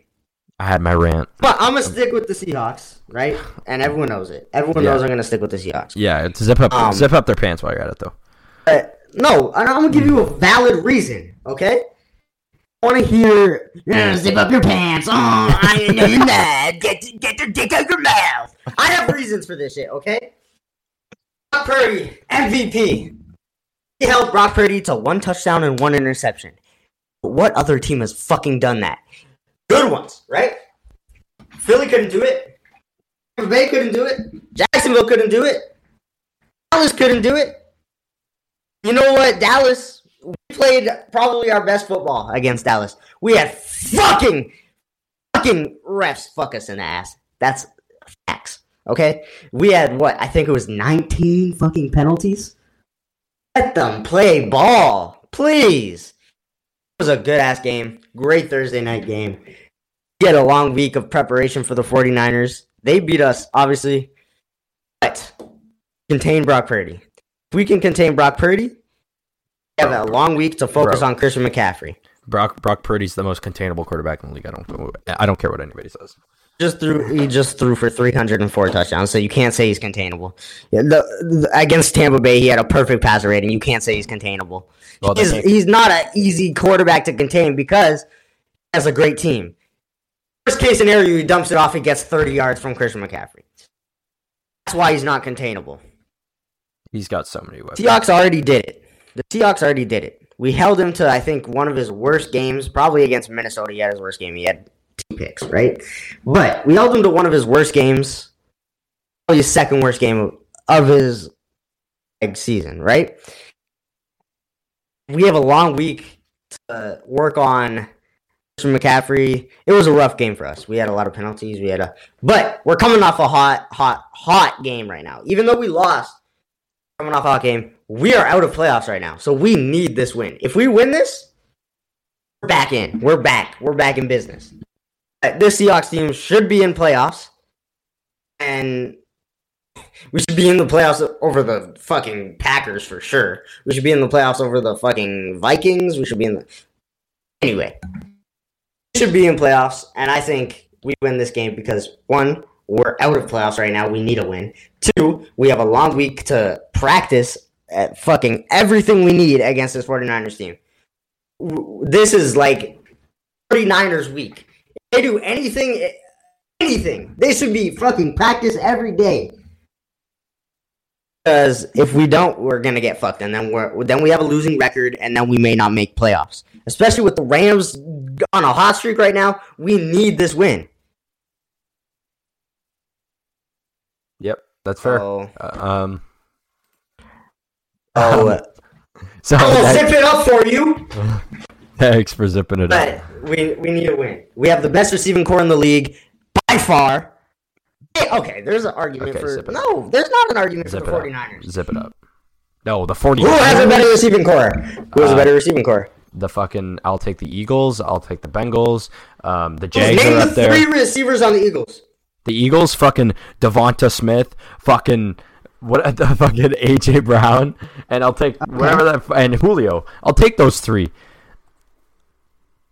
C: I had my rant.
D: But I'm gonna stick with the Seahawks, right? And everyone knows it. Everyone
C: Yeah.
D: knows I'm gonna stick with the Seahawks.
C: Yeah, zip up,
D: Um,
C: zip up their pants while you're at it though.
D: But no, I'm gonna give you a valid reason, okay? I want to hear "Yeah, zip up your pants. Oh, I know you're mad. Get get your dick out your mouth. I have reasons for this shit, okay? Brock Purdy, MVP. He held Brock Purdy to one touchdown and one interception. But what other team has fucking done that? Good ones, right? Philly couldn't do it. Tampa Bay couldn't do it. Jacksonville couldn't do it. Dallas couldn't do it. You know what, Dallas? Played probably our best football against Dallas. We had fucking, fucking refs fuck us in the ass. That's facts. Okay, we had what? I think it was 19 fucking penalties. Let them play ball, please. It was a good ass game. Great Thursday night game. Had a long week of preparation for the 49ers. They beat us, obviously, but contain Brock Purdy. If we can contain Brock Purdy, have a long week to focus
C: Bro.
D: on Christian McCaffrey.
C: Brock Brock Purdy's the most containable quarterback in the league. I don't I don't care what anybody says.
D: Just threw he just threw for 304 touchdowns, so you can't say he's containable. Yeah, the, the- against Tampa Bay, he had a perfect passer rating. You can't say he's containable.
C: Well,
D: he's,
C: they-
D: he's not an easy quarterback to contain because he has a great team. Worst case scenario, he dumps it off. He gets 30 yards from Christian McCaffrey. That's why he's not containable.
C: He's got so many weapons.
D: Seahawks already did it. The Seahawks already did it. We held him to I think one of his worst games, probably against Minnesota. He had his worst game. He had two picks, right? But we held him to one of his worst games, probably his second worst game of his season, right? We have a long week to work on Christian McCaffrey. It was a rough game for us. We had a lot of penalties. We had a, but we're coming off a hot, hot, hot game right now. Even though we lost, coming off a hot game, we are out of playoffs right now. So we need this win. If we win this, we're back in. We're back. We're back in business. Uh, This Seahawks team should be in playoffs, and we should be in the playoffs over the fucking Packers for sure. We should be in the playoffs over the fucking Vikings. We should be in the anyway. We should be in playoffs, and I think we win this game because one, we're out of playoffs right now. We need a win. Two, we have a long week to practice at fucking everything we need against this 49ers team. This is like 49ers week. If they do anything, anything, they should be fucking practice every day. Because if we don't, we're gonna get fucked, and then we're then we have a losing record, and then we may not make playoffs. Especially with the Rams on a hot streak right now, we need this win.
C: Yep, that's fair. Uh, um,
D: oh, *laughs*
C: So
D: I'll
C: that-
D: zip it up for you.
C: thanks for zipping it up.
D: But we we need a win. We have the best receiving corps in the league by far. Hey, okay, there's an argument
C: Okay,
D: for
C: zip it
D: no. There's not an argument
C: Zip
D: for the
C: up.
D: 49ers.
C: Zip it up. No, the 40.
D: Who has a better receiving corps? Who has a
C: Uh,
D: better receiving corps?
C: The fucking. I'll take the Eagles. I'll take the Bengals. Um, the Jags
D: Name
C: are
D: the
C: there.
D: three receivers on the Eagles.
C: The Eagles, fucking Devonta Smith, fucking what *laughs* the fucking AJ Brown, and I'll take whatever that and Julio. I'll take those three.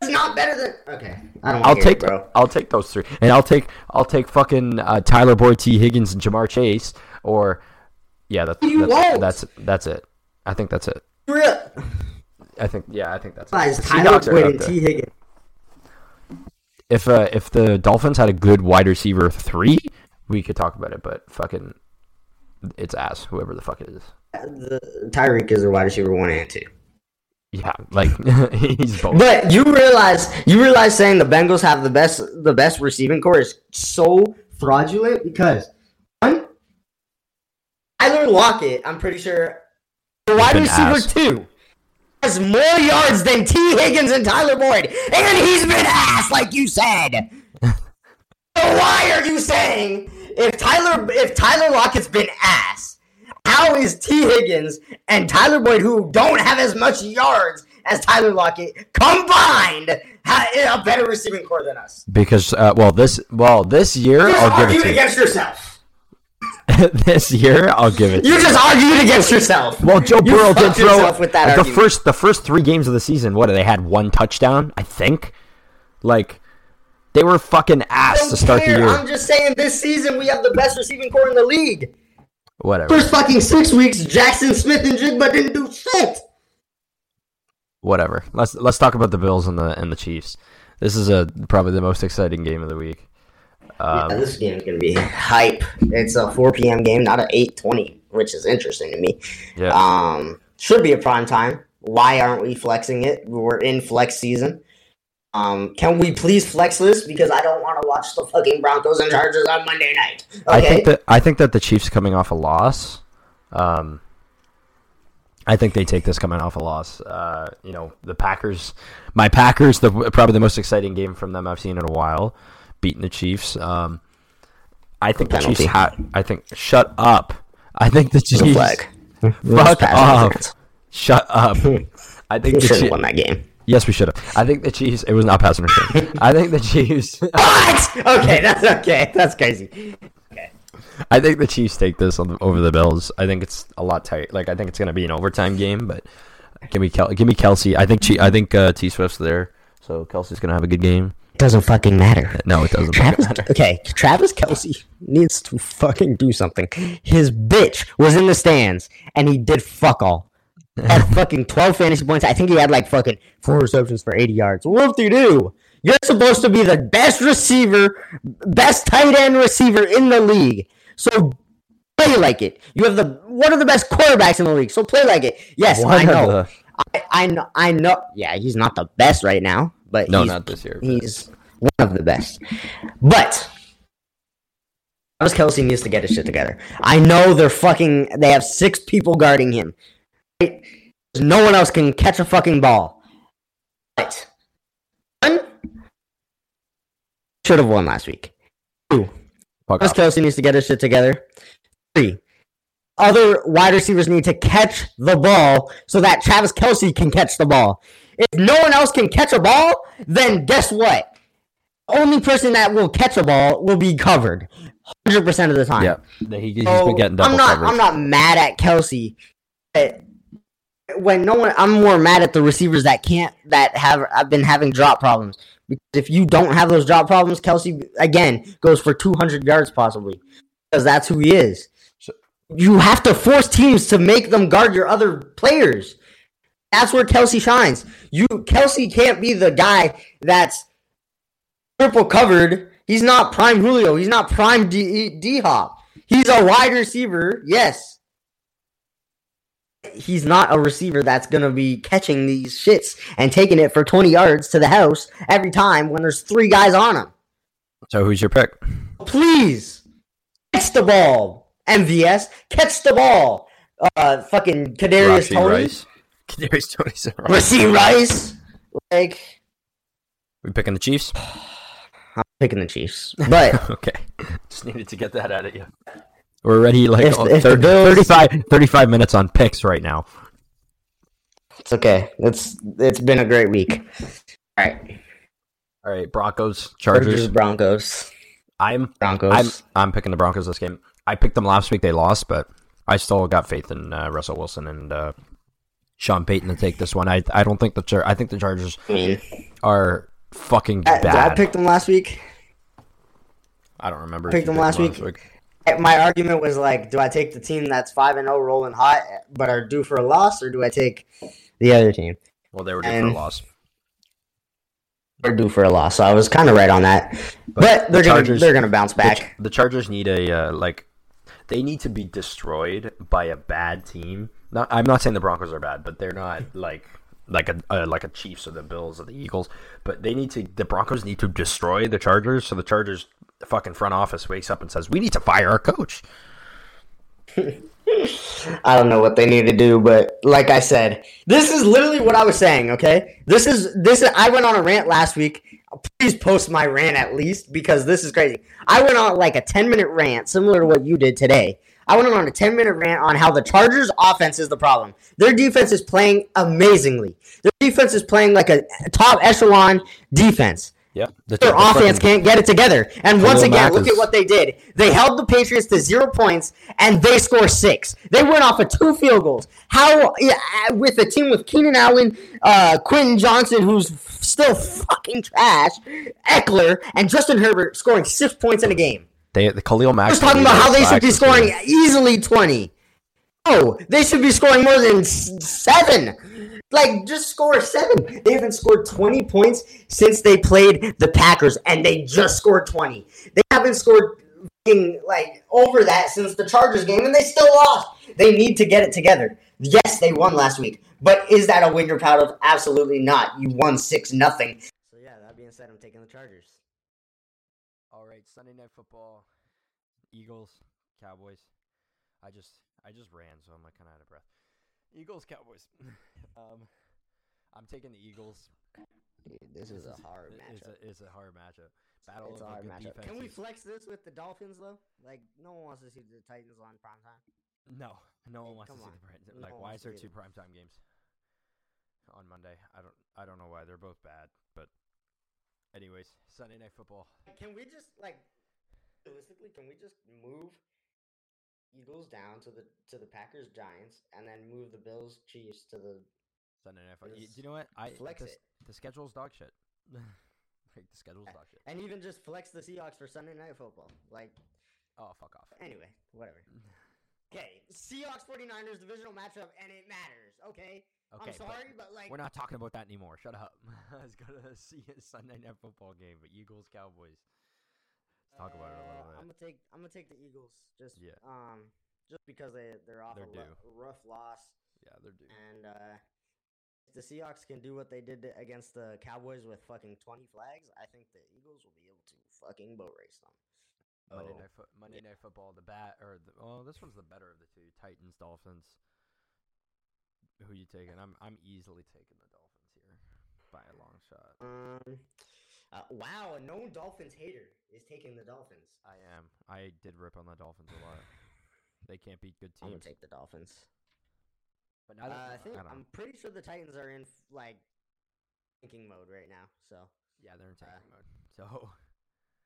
D: It's not better than okay. I don't
C: I'll take
D: it, bro.
C: I'll take those three, and I'll take I'll take fucking uh, Tyler Boyd, Tee Higgins, and Ja'Marr Chase, or yeah, that's
D: You
C: that's,
D: won't.
C: that's that's it. I think that's it. I think yeah, I think that's
D: Guys,
C: it.
D: Tyler Boyd and. Tee Higgins.
C: If uh, if the Dolphins had a good wide receiver three, we could talk about it. But fucking, it's ass. Whoever the fuck it is.
D: The, Tyreek is a wide receiver one and two.
C: Yeah, like *laughs* he's both.
D: But you realize you realize saying the Bengals have the best the best receiving corps is so fraudulent because one Tyler Lockett, I'm pretty sure the wide receiver
C: ass.
D: two has more yards than Tee Higgins and Tyler Boyd, and he's been ass, like you said. So why are you saying if Tyler if Tyler Lockett's been ass, how is Tee Higgins and Tyler Boyd, who don't have as much yards as Tyler Lockett, combined, ha- a better receiving corps than us?
C: Because uh, well, this well this year
D: You
C: I'll give it to you.
D: against yourself.
C: you. *laughs* this year I'll give it. to
D: You just argued against yourself.
C: Well, Joe Burrow did throw
D: with that
C: the first the first three games of the season. What they had one touchdown, I think. Like they were fucking ass to start
D: care.
C: the year.
D: I'm just saying this season we have the best receiving corps in the league.
C: Whatever,
D: First fucking six weeks, Jackson Smith and Jigba didn't do shit.
C: whatever. Let's let's talk about the Bills and the and the Chiefs. This is a probably the most exciting game of the week. Um,
D: yeah, this game's gonna be hype. It's a 4 p.m. game, not an 8:20, which is interesting to me.
C: yeah,
D: Um, should be a prime time. Why aren't we flexing it? We're in flex season. Um, can we please flex this because I don't want to watch the fucking Broncos and Chargers on Monday night. Okay.
C: I think that I think that the Chiefs coming off a loss. Um, I think they take this coming off a loss. Uh, you know, the Packers, my Packers, the probably the most exciting game from them I've seen in a while, beating the Chiefs. Um, I think the
D: Penalty.
C: Chiefs. Ha- I think shut up. I think the Chiefs. *laughs* Fuck off. Shut up. *laughs* I think the
D: should have
C: Chiefs.
D: won that game.
C: Yes, we should have. I think the Chiefs. It was not pass interference. I think the Chiefs. *laughs*
D: What? Okay, that's okay. That's crazy. Okay.
C: I think the Chiefs take this on, over the Bills. I think it's a lot tight. Like I think it's gonna be an overtime game, but give me Kel- give me Kelce. I think Che- I think uh, T Swift's there, so Kelce's gonna have a good game.
D: It Doesn't fucking matter.
C: No, it doesn't.
D: Travis, okay, Travis Kelce needs to fucking do something. His bitch was in the stands and he did fuck all. Had fucking twelve fantasy points. I think he had like fucking four receptions for eighty yards. What do you do? You're supposed to be the best receiver, best tight end receiver in the league. So play like it. You have the one of the best quarterbacks in the league. So play like it. Yes,
C: One
D: I know.
C: the-
D: I, I know. I know. Yeah, he's not the best right now, but
C: No,
D: he's
C: not this year. but-
D: He's one of the best. But Travis Kelce needs to get his shit together. I know they're fucking. They have six people guarding him. No one else can catch a fucking ball. But one should have won last week. Two, Travis. Kelce needs to get his shit together. Three. Other wide receivers need to catch the ball so that Travis Kelce can catch the ball. If no one else can catch a ball, then guess what? Only person that will catch a ball will be covered 100% of the time.
C: Yeah, he, he's
D: So,
C: been getting double
D: I'm not
C: coverage.
D: I'm not mad at Kelce. but When no one I'm more mad at the receivers that can't that have I've been having drop problems. Because if you don't have those drop problems, Kelce again goes for 200 yards possibly because that's who he is. You have to force teams to make them guard your other players. That's where Kelce shines. You Kelce can't be the guy that's triple covered. He's not prime Julio. He's not prime D D Hop. He's a wide receiver. Yes. He's not a receiver that's going to be catching these shits and taking it for 20 yards to the house every time when there's three guys on him.
C: So who's your pick?
D: Please catch the ball. MVS, catch the ball. Uh, fucking Kadarius Toney.
C: Rice. *laughs* Kadarius Toney's in
D: Rashee Rice. Like
C: We picking the Chiefs? *sighs*
D: I'm picking the Chiefs, but *laughs*
C: okay. Just needed to get that out of you. We're already like
D: If-
C: oh,
D: if
C: 30
D: Bills-
C: 35, 35 minutes on picks right now.
D: it's okay. It's it's been a great week. All right,
C: All right, Broncos,
D: Chargers,
C: Chargers.
D: Broncos,
C: I'm
D: Broncos.
C: I'm I'm picking the Broncos this game. I picked them last week. They lost, but I still got faith in uh, Russell Wilson and uh, Sean Payton to take this one. I I don't think the Char- I think the Chargers
D: I mean,
C: are fucking
D: I, did I picked them last week?
C: I don't remember. if
D: picked them last week. My argument was like, do I take the team that's five and zero, rolling hot, but are due for a loss, or do I take the other team?
C: Well, they were due for a loss.
D: They're due for a loss, so I was kind of right on that. But,
C: the
D: they're gonna
C: Chargers-
D: they're gonna bounce back.
C: Ch- the Chargers need a uh, like they need to be destroyed by a bad team. Not, I'm not saying the Broncos are bad, but they're not like like a uh, like a Chiefs or the Bills or the Eagles. But they need to the Broncos need to destroy the Chargers. So the Chargers the fucking front office wakes up and says, "We need to fire our coach." *laughs*
D: I don't know what they need to do, but like I said, this is literally what I was saying. Okay, this is this. Is, I went on a rant last week. Please post my rant at least because this is crazy. I went on like a ten minute rant, similar to what you did today. I went on a ten minute rant on how the Chargers' offense is the problem. Their defense is playing amazingly. Their defense is playing like a top echelon defense.
C: Yeah, the,
D: Their
C: the
D: offense can't get it together. And once again,
C: Mack
D: look
C: is-
D: at what they did. They held the Patriots to zero points, and they score six. They went off of two field goals. How yeah, with a team with Keenan Allen, uh, Quentin Johnston, who's still fucking trash, Ekeler, and Justin Herbert scoring six points in a game.
C: They the Khalil Mack.
D: I was talking about how they should be scoring easily twenty. No, they should be scoring more than seven. Like, just score seven. They haven't scored 20 points since they played the Packers, and they just scored 20. They haven't scored like over that since the Chargers game, and they still lost. They need to get it together. Yes, they won last week, but is that a win you're proud of? Absolutely not. You won six nothing. So yeah, that being said, I'm taking the Chargers.
C: All right, Sunday night football, Eagles, Cowboys. I just I just ran, so I'm like kind of out of breath. Eagles, Cowboys. *laughs* um, I'm taking the Eagles.
D: this is a hard *laughs*
C: It's
D: matchup.
C: a, it's a hard matchup. Battle
D: It's a
C: of
D: hard
C: the good
D: matchup. Can we flex this with the Dolphins though? Like no one wants to see the Titans on prime time.
C: No, no one wants
D: Come
C: to see
D: on.
C: the Browns.
D: No
C: Like,
D: one
C: why is there
D: to see
C: two primetime games on Monday? I don't I don't know why. They're both bad, but anyways, Sunday night football.
D: Can we just like realistically? Can we just move Eagles down to the to the Packers Giants and then move the Bills Chiefs to the
C: Sunday night football. Do you know what? I
D: flex
C: the,
D: it.
C: the schedule's dog shit. *laughs* like the schedule's dog shit.
D: and even just flex the Seahawks for Sunday Night Football? Like
C: Oh fuck off.
D: anyway, whatever. *laughs* Okay, Seahawks 49ers divisional matchup, and it matters. Okay,
C: Okay,
D: I'm sorry, but, like
C: we're not talking about that anymore. Shut up. Was gonna see a Sunday night football game, but Eagles Cowboys. Let's talk about it a little
D: Uh, I'm
C: bit.
D: gonna take I'm gonna take the Eagles just
C: Yeah.
D: um just because they they're off
C: They're
D: a
C: due.
D: rough loss
C: Yeah, they're due.
D: and uh if the Seahawks can do what they did to, against the Cowboys with fucking 20 flags, I think the Eagles will be able to fucking boat race them.
C: Monday
D: Oh,
C: night fo- Monday night football. The bat or the, oh, this one's the better of the two. Titans Dolphins. Who you taking? I'm I'm easily taking the Dolphins here by a long shot.
D: Um, uh, wow, a known Dolphins hater is taking the Dolphins.
C: I am. I did rip on the Dolphins a lot. *laughs* They can't beat good teams.
D: I'm gonna take the Dolphins.
C: But
D: Uh,
C: now that,
D: I think
C: I
D: I'm pretty sure the Titans are in like thinking mode right now. So,
C: Yeah, they're in
D: uh,
C: mode. *laughs* So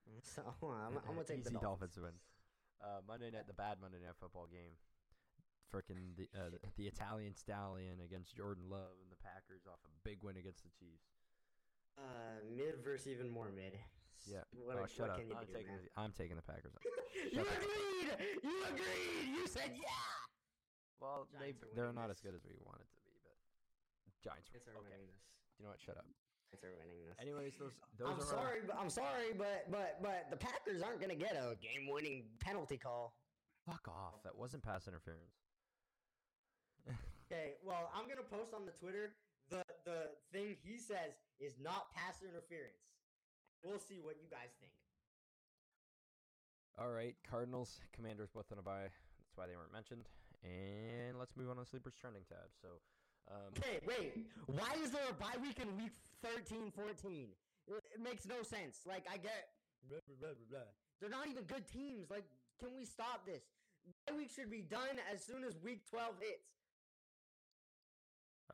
C: *laughs*
D: so I'm, I'm gonna take the
C: easy
D: Dolphins.
C: Dolphins win. Uh, Monday night, the bad Monday night football game. Frickin' the uh, the, the Italian stallion against Jordan Love and the Packers off a big win against the Chiefs.
D: Uh, mid versus even more mid.
C: Yeah.
D: What,
C: oh,
D: what
C: shut up!
D: can you
C: I'm
D: do,
C: taking
D: man?
C: the, I'm taking the Packers. *laughs*
D: you
C: up.
D: agreed. You agreed. You said yeah.
C: Well, they
D: Giants are
C: they're
D: winning
C: not
D: this.
C: as good as we wanted to be, but Giants.
D: Giants are
C: okay.
D: winning this.
C: You know what? Shut up.
D: Giants are winning this.
C: Anyways, those *laughs* those
D: I'm
C: are our-
D: sorry, but I'm sorry, but but but the Packers aren't gonna get a game-winning penalty call.
C: Fuck off! That wasn't pass interference.
D: Okay, well, I'm gonna post on the Twitter the the thing he says is not pass interference. We'll see what you guys think.
C: All right, Cardinals, Commanders both on a bye. That's why they weren't mentioned. And let's move on to the sleepers trending tab. So, Um,
D: Wait, wait. Why is there a bye week in week 13, 14? It, it makes no sense. Like, I get. Blah, blah, blah. They're not even good teams. Like, can we stop this? Bye week should be done as soon as week 12 hits.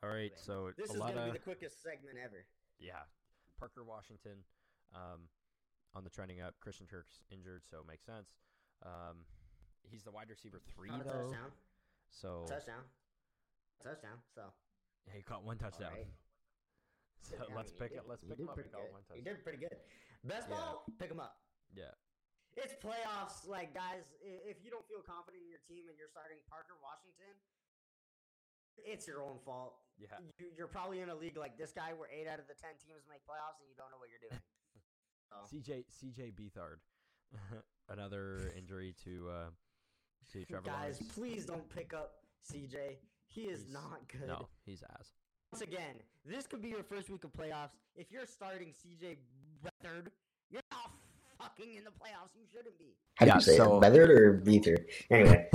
C: all right, so
D: This is going to be the quickest segment ever.
C: Yeah, Parker Washington um, on the trending up. Christian Kirk's injured, so it makes sense. Um, he's the wide receiver three though,
D: touchdown.
C: so
D: Touchdown. Touchdown. So.
C: yeah, he caught one touchdown.
D: right. *laughs*
C: So
D: Yeah,
C: let's
D: mean,
C: pick up. Let's pick him up. He caught one
D: He
C: touchdown.
D: did pretty good. Best
C: Yeah.
D: ball, pick him up.
C: Yeah,
D: It's playoffs, like guys. If you don't feel confident in your team and you're starting Parker Washington, it's your own fault.
C: yeah.
D: You, you're probably in a league like this guy where eight out of the ten teams make playoffs and you don't know what you're doing. *laughs* So,
C: CJ CJ Beathard, *laughs* another injury to uh, to *laughs* Trevor
D: guys,
C: Lawrence.
D: please don't pick up CJ. He is
C: He's-
D: not good.
C: No, he's ass.
D: Once again, this could be your first week of playoffs. If you're starting CJ Beathard, you're not fucking in the playoffs. You shouldn't be.
C: How do you Yeah, say it?
D: Beathard or Beathard? Anyway.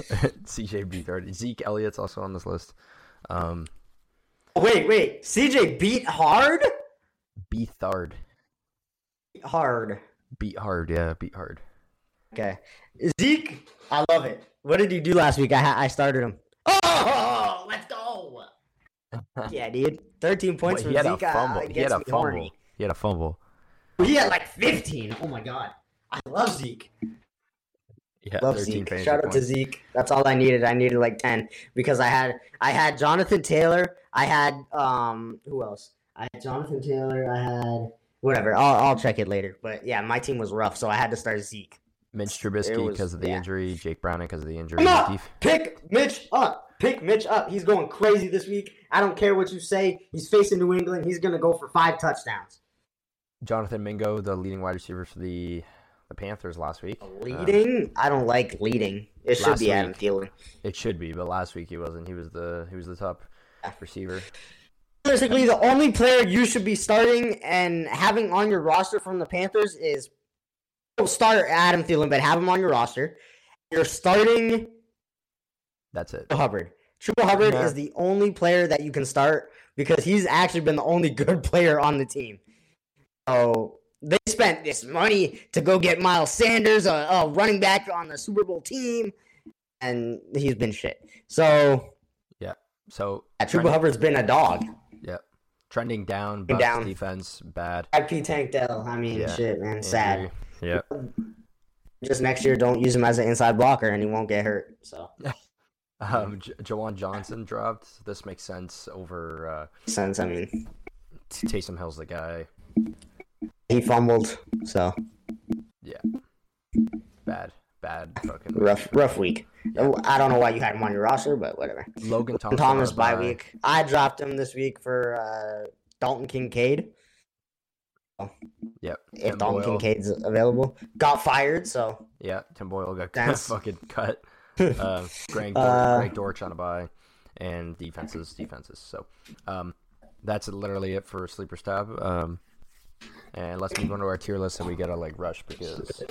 C: CJ Beathard. Zeke Elliott's also on this list. Um,
D: Wait, wait. CJ beat hard?
C: Beathard.
D: Hard.
C: Hard beat hard. Yeah, beat hard.
D: Okay. Zeke, I love it. What did he do last week? I I started him. Oh, let's go. *laughs* yeah, dude. 13 points from
C: he had
D: Zeke.
C: a
D: uh,
C: fumble. He had a fumble.
D: horny.
C: He had a fumble.
D: He had like 15. Oh my god. I love Zeke.
C: Yeah,
D: Love Zeke. Shout out to. Zeke. That's all I needed. I needed like 10 because I had I had Jonathan Taylor. I had um who else? I had Jonathan Taylor. I had whatever. I'll I'll check it later. But yeah, my team was rough, so I had to start Zeke.
C: Mitch
D: It
C: Trubisky because of the
D: yeah.
C: injury. Jake Browning because of the injury.
D: Come
C: Def-
D: pick Mitch up. Pick Mitch up. He's going crazy this week. I don't care what you say. He's facing New England. He's gonna go for five touchdowns.
C: Jonathan Mingo, the leading wide receiver for the the Panthers last week. Uh,
D: Leading? I don't like leading. It should be Adam
C: week.
D: Thielen.
C: it should be, but last week he wasn't. He was the he was the top receiver.
D: Realistically, the only player you should be starting and having on your roster from the Panthers is don't start Adam Thielen, but have him on your roster. You're starting
C: That's it.
D: Hubbard. Chuba Hubbard
C: Yeah.
D: is the only player that you can start because he's actually been the only *laughs* good player on the team. So they spent this money to go get Miles Sanders, a, a running back on the Super Bowl team, and he's been shit. So
C: Yeah. So
D: yeah, Chuba Hubbard's been a dog.
C: yeah, trending down. Bucs
D: Down.
C: defense bad.
D: IP Tank Dell. I mean,
C: Yeah.
D: shit, man. Sad.
C: Yeah.
D: Just next year, don't use him as an inside blocker, and he won't get hurt. So *laughs*
C: Um, J- Juwan Johnson dropped. This makes sense over uh,
D: sense. I mean,
C: Taysom Hill's the guy.
D: He fumbled. So
C: Yeah. Bad. Bad fucking
D: rough, rough week. I don't know why you had him on your roster, but whatever.
C: Logan Thomas.
D: Bye week. I dropped him this week for uh, Dalton Kincaid.
C: Yep.
D: If
C: Tim
D: Dalton
C: Boyle.
D: Kincaid's available, got fired. So
C: Yeah, Tim Boyle got *laughs*
D: That's-
C: fucking cut. *laughs* Uh, Greg,
D: Uh,
C: Greg Dortch on a bye, and defenses, defenses. So, um, that's literally it for sleeper stab. Um, and let's move on to our tier list, and we gotta like rush because.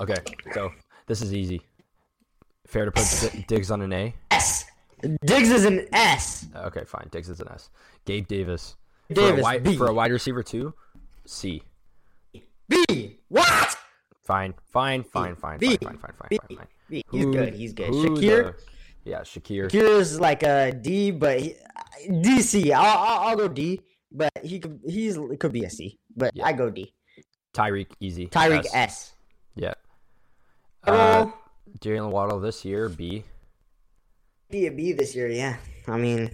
C: Okay, so this is easy. Fair to put D- Diggs on an A.
D: S. Diggs is an S.
C: Okay, fine. Diggs is an S. Gabe Davis. for, a
D: Davis,
C: wide,
D: B.
C: for a wide receiver too. C.
D: B. What?
C: Fine, fine, fine, fine,
D: B.
C: fine, fine, fine,
D: B.
C: fine, fine.
D: B. He's
C: Who-
D: good. He's good. Shakir.
C: the- yeah, Shakir.
D: Shakir is like a D, but he, DC. I'll, I'll, I'll go D, but he could he's it could be a C, but
C: Yeah.
D: I go D.
C: Tyreek, easy.
D: Tyreek
C: S.
D: S.
C: Yeah.
D: Uh,
C: Jaylen Waddle this year, B.
D: be a B this year. Yeah, I mean,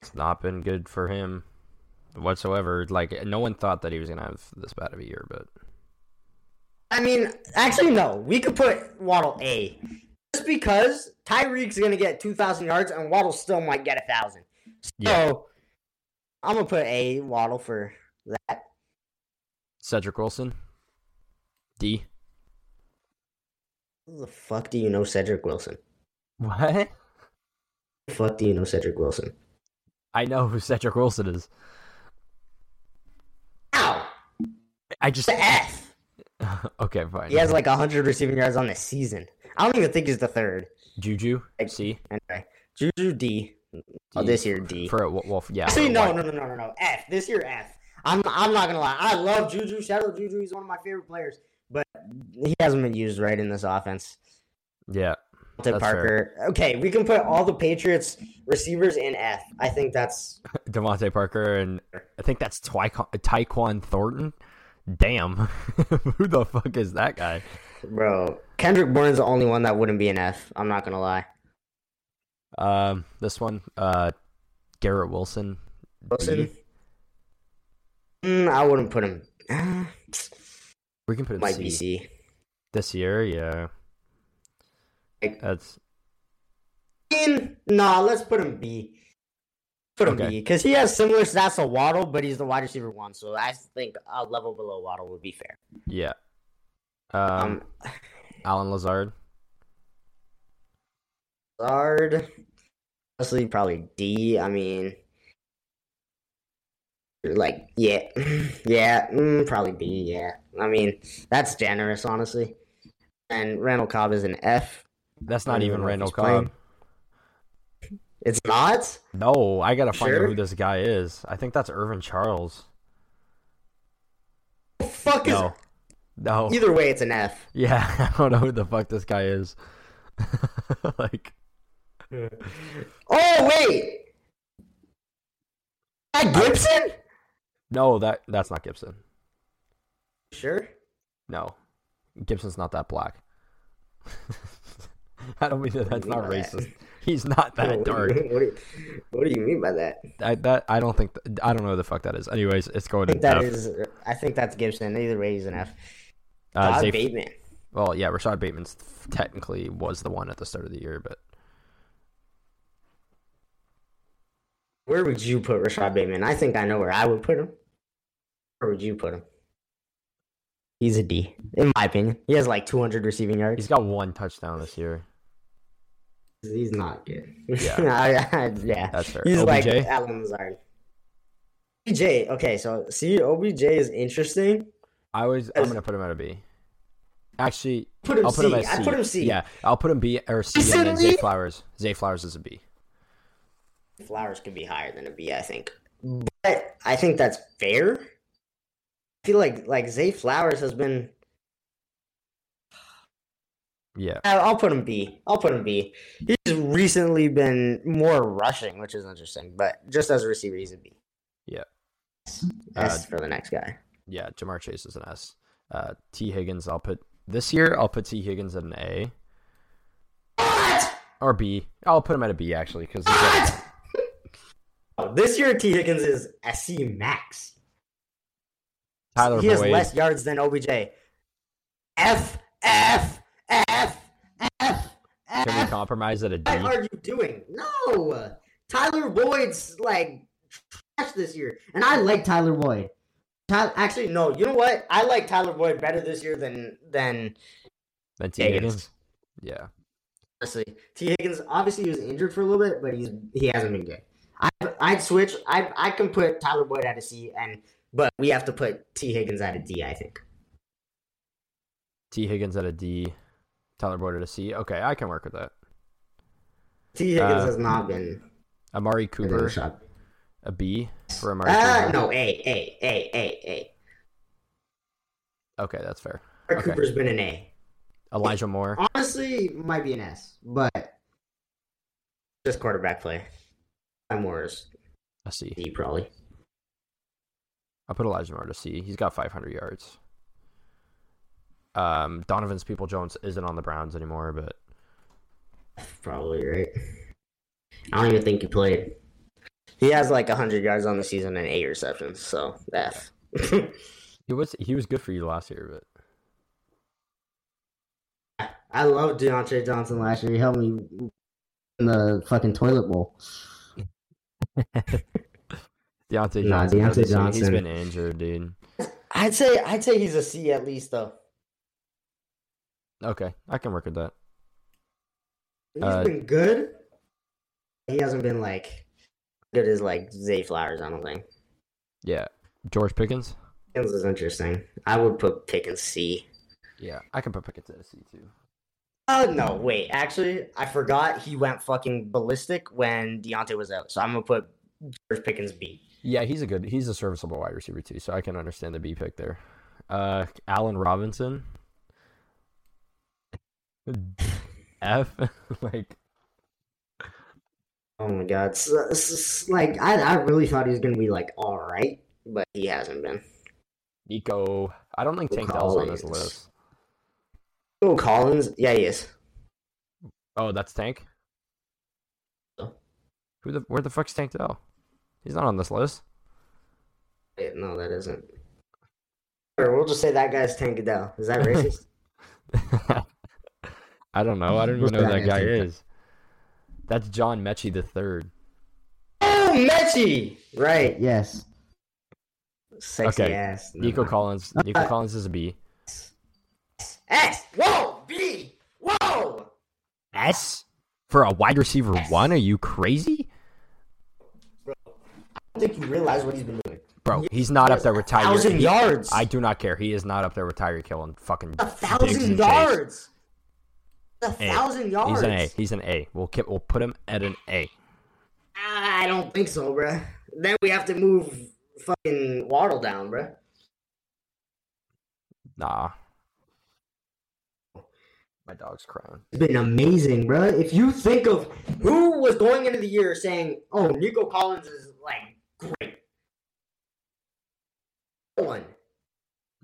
C: It's not been good for him whatsoever. Like, no one thought that he was going to have this bad of a year, but
D: I mean, actually, no. We could put Waddle A, just because Tyreek's gonna get two thousand yards and Waddle still might get a thousand. So
C: Yeah.
D: I'm gonna put A Waddle for that.
C: Cedric Wilson, D.
D: Who the fuck do you know Cedric Wilson?
C: What?
D: The fuck do you know Cedric Wilson?
C: I know who Cedric Wilson is.
D: Ow!
C: I just.
D: The F. *laughs*
C: okay, fine.
D: He has like hundred receiving yards on the season. I don't even think he's the third.
C: Juju, C.
D: Anyway, Juju D. Oh, this year D.
C: For well, well yeah.
D: Actually,
C: for
D: no, no, no, no, no, no. F. This year F. I'm I'm not gonna lie. I love Juju. Shout out Juju. He's one of my favorite players, but he hasn't been used right in this offense.
C: Yeah.
D: To
C: That's
D: Parker. Okay, we can put all the Patriots receivers in F. I think that's *laughs*
C: DeVante Parker and I think that's Twycon, Tyquan Thornton. Damn, *laughs* who the fuck is that guy?
D: bro. Kendrick Bourne's the only one that wouldn't be an F. I'm not gonna lie.
C: Um, this one, uh, Garrett Wilson.
D: Wilson. Mm, I wouldn't put him. Uh,
C: We can put him
D: might
C: C.
D: be C.
C: this year. Yeah,
D: Like-
C: that's
D: In, nah, let's put him B. Put him
C: Okay.
D: B because he has similar stats to Waddle, but he's the wide receiver one. So I think a level below Waddle would be fair.
C: yeah. Um,
D: Um,
C: Allen Lazard.
D: Lazard, honestly, probably D. I mean, like, yeah, *laughs* yeah, mm, probably B. Yeah, I mean, that's generous, honestly. And Randall Cobb is an F.
C: That's not even Randall
D: he's playing.
C: Cobb.
D: It's not.
C: No, I gotta find out who this guy is. I think that's Irvin Charles.
D: The fuck is?
C: No, no.
D: Either way, it's an F.
C: Yeah, *laughs* I don't know who the fuck this guy is. *laughs* like, *laughs*
D: Oh wait, that Gibson?
C: no, that that's not Gibson.
D: Sure.
C: No, Gibson's not that black. *laughs* I don't mean that. That's
D: mean
C: not
D: by that?
C: racist. He's not that
D: What-
C: dark.
D: What do, you, what do you mean by that?
C: I, that I don't think. th- I don't know who the fuck that is. Anyways, it's going
D: I think
C: to
D: that
C: F.
D: is. I think that's Gibson. Either way, he's an F.
C: Uh, Zay-
D: Bateman.
C: well, yeah, Rashad Bateman's technically was the one at the start of the year, but
D: Where would you put Rashad Bateman? I think I know where I would put him. Where would you put him? He's a D, in my opinion. He has like 200 receiving yards.
C: he's got one touchdown this year.
D: He's not good.
C: Yeah. *laughs*
D: I- I- yeah.
C: That's fair.
D: He's like
C: OBJ?
D: Allen Lazard. OBJ. Okay, so see, OBJ is interesting.
C: I was. I'm gonna put him at a B. Actually,
D: Put him
C: I'll put him at C.
D: I put him C.
C: Yeah, I'll put him B or C, and then Zay? Flowers. Zay Flowers is a B.
D: Flowers could be higher than a B, I think. But I think that's fair. I feel like like Zay Flowers has been.
C: Yeah,
D: I'll put him B. I'll put him B. He's recently been more rushing, which is interesting. But just as a receiver, he's a B.
C: Yeah.
D: S
C: Uh,
D: for the next guy.
C: yeah. Ja'Marr Chase is an S. Uh, Tee Higgins, I'll put this year. I'll put Tee Higgins at an A
D: What?
C: or B. I'll put him at a B actually because
D: What? This year, Tee Higgins is SC max.
C: Tyler
D: he has less yards than OBJ. F F F F F.
C: Can we compromise at a D?
D: What are you doing? No, Tyler Boyd's like trash this year, and I like Tyler Boyd. Ty- actually, no. You know what? I like Tyler Boyd better this year than than
C: Then Tee
D: Higgins.
C: Higgins. Yeah.
D: honestly. Tee Higgins obviously he was injured for a little bit, but he's he hasn't been good. I I'd switch. I I can put Tyler Boyd at a C, and but we have to put Tee Higgins at a D. I think.
C: Tee Higgins at a D. Tyler Boyd at a C. Okay, I can work with that.
D: Tee Higgins
C: Uh,
D: has not been
C: Amari Cooper a B for Amari Cooper.
D: no, A A A A A.
C: Okay, that's fair.
D: Amari
C: Okay.
D: Cooper's been an A.
C: Elijah Moore.
D: Honestly, might be an S, but just quarterback play. I'm more is
C: A C.
D: D probably.
C: I'll put Elijah Moore to C. He's got 500 yards. Um, Donovan's People Jones isn't on the Browns anymore, but
D: Probably right. I don't even think he played. He has like hundred yards on the season and eight receptions, so F.
C: he was he was good for you last year.
D: But I love Diontae Johnson last year. He helped me in the fucking toilet bowl.
C: But Diontae
D: Nah,
C: Johnson,
D: Diontae
C: hasn't seen- he's
D: Johnson.
C: been injured, dude.
D: I'd say I'd say he's a C at least though.
C: Okay, I can work with that.
D: He's
C: Uh,
D: been good. He hasn't been like good as like Zay Flowers. I don't think.
C: Yeah, George Pickens.
D: Pickens is interesting. I would put Pickens C.
C: Yeah, I can put Pickens at a C too.
D: Oh no, wait. Actually, I forgot he went fucking ballistic when Diontae was out. So I'm gonna put George Pickens B.
C: Yeah, he's a good. He's a serviceable wide receiver too, so I can understand the B pick there. Uh, Allen Robinson. *laughs* F *laughs* like
D: Oh my god, like I, I really thought he was gonna be like all right, but he hasn't been.
C: Nico. I don't think Tank Dell's on this list.
D: Oh, Collins, yeah, he is.
C: Oh, that's Tank.
D: Oh.
C: Who the? Where the fuck's Tank Dell? He's not on this list.
D: Wait, no, that isn't. Or we'll just say that guy's Tank Adele. Is that racist? *laughs*
C: I don't know. I don't even know who
D: that
C: that guy
D: guy?
C: is. That's John Metchie the third.
D: oh, Metchie! Right, yes. Sexy
C: Okay,
D: ass.
C: Nico
D: Never
C: Collins. Nico
D: Uh,
C: Collins is a B.
D: S! Whoa! B! Whoa!
C: S for a wide receiver one? Are you crazy, Bro,
D: I don't think you realize what he's been doing.
C: bro? He's not up there with Tyreek.
D: thousand
C: He-
D: yards.
C: I do not care. He is not up there with Tyreek Hill and fucking
D: A thousand
C: and
D: yards! A
C: A.
D: thousand yards!
C: He's an A. He's an A. We'll keep, we'll put him at an A.
D: I don't think so, bro. Then we have to move fucking Waddle down, bro.
C: Nah. My dog's crying.
D: It's been amazing, bro. If you think of who was going into the year saying, "Oh, Nico Collins is like great," one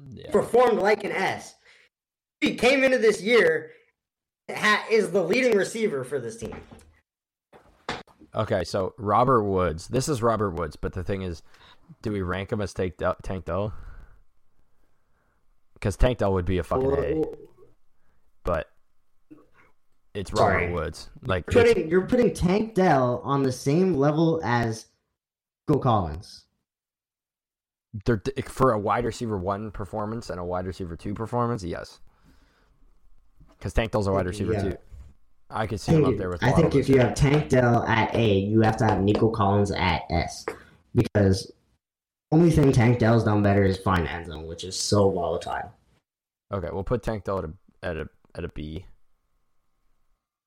C: Yeah.
D: performed like an S. He came into this year ha- is the leading receiver for this team.
C: Okay, so Robert Woods. This is Robert Woods, but the thing is, do we rank him as Tank Dell? Tank Dell? Because Tank Dell would be a fucking A, it's Robert
D: Sorry.
C: Woods. Like,
D: You're putting you're putting Tank Dell on the same level as Nico Collins.
C: they're for a wide receiver one performance and a wide receiver two performance. Yes, because Tank Dell's a wide receiver
D: Yeah.
C: two. I could see him up there with.
D: I think if you have Tank Dell at A, you have to have Nico Collins at S. Because only thing Tank Dell's done better is find end zone, which is so volatile.
C: Okay, we'll put Tank Dell at a at a at a B.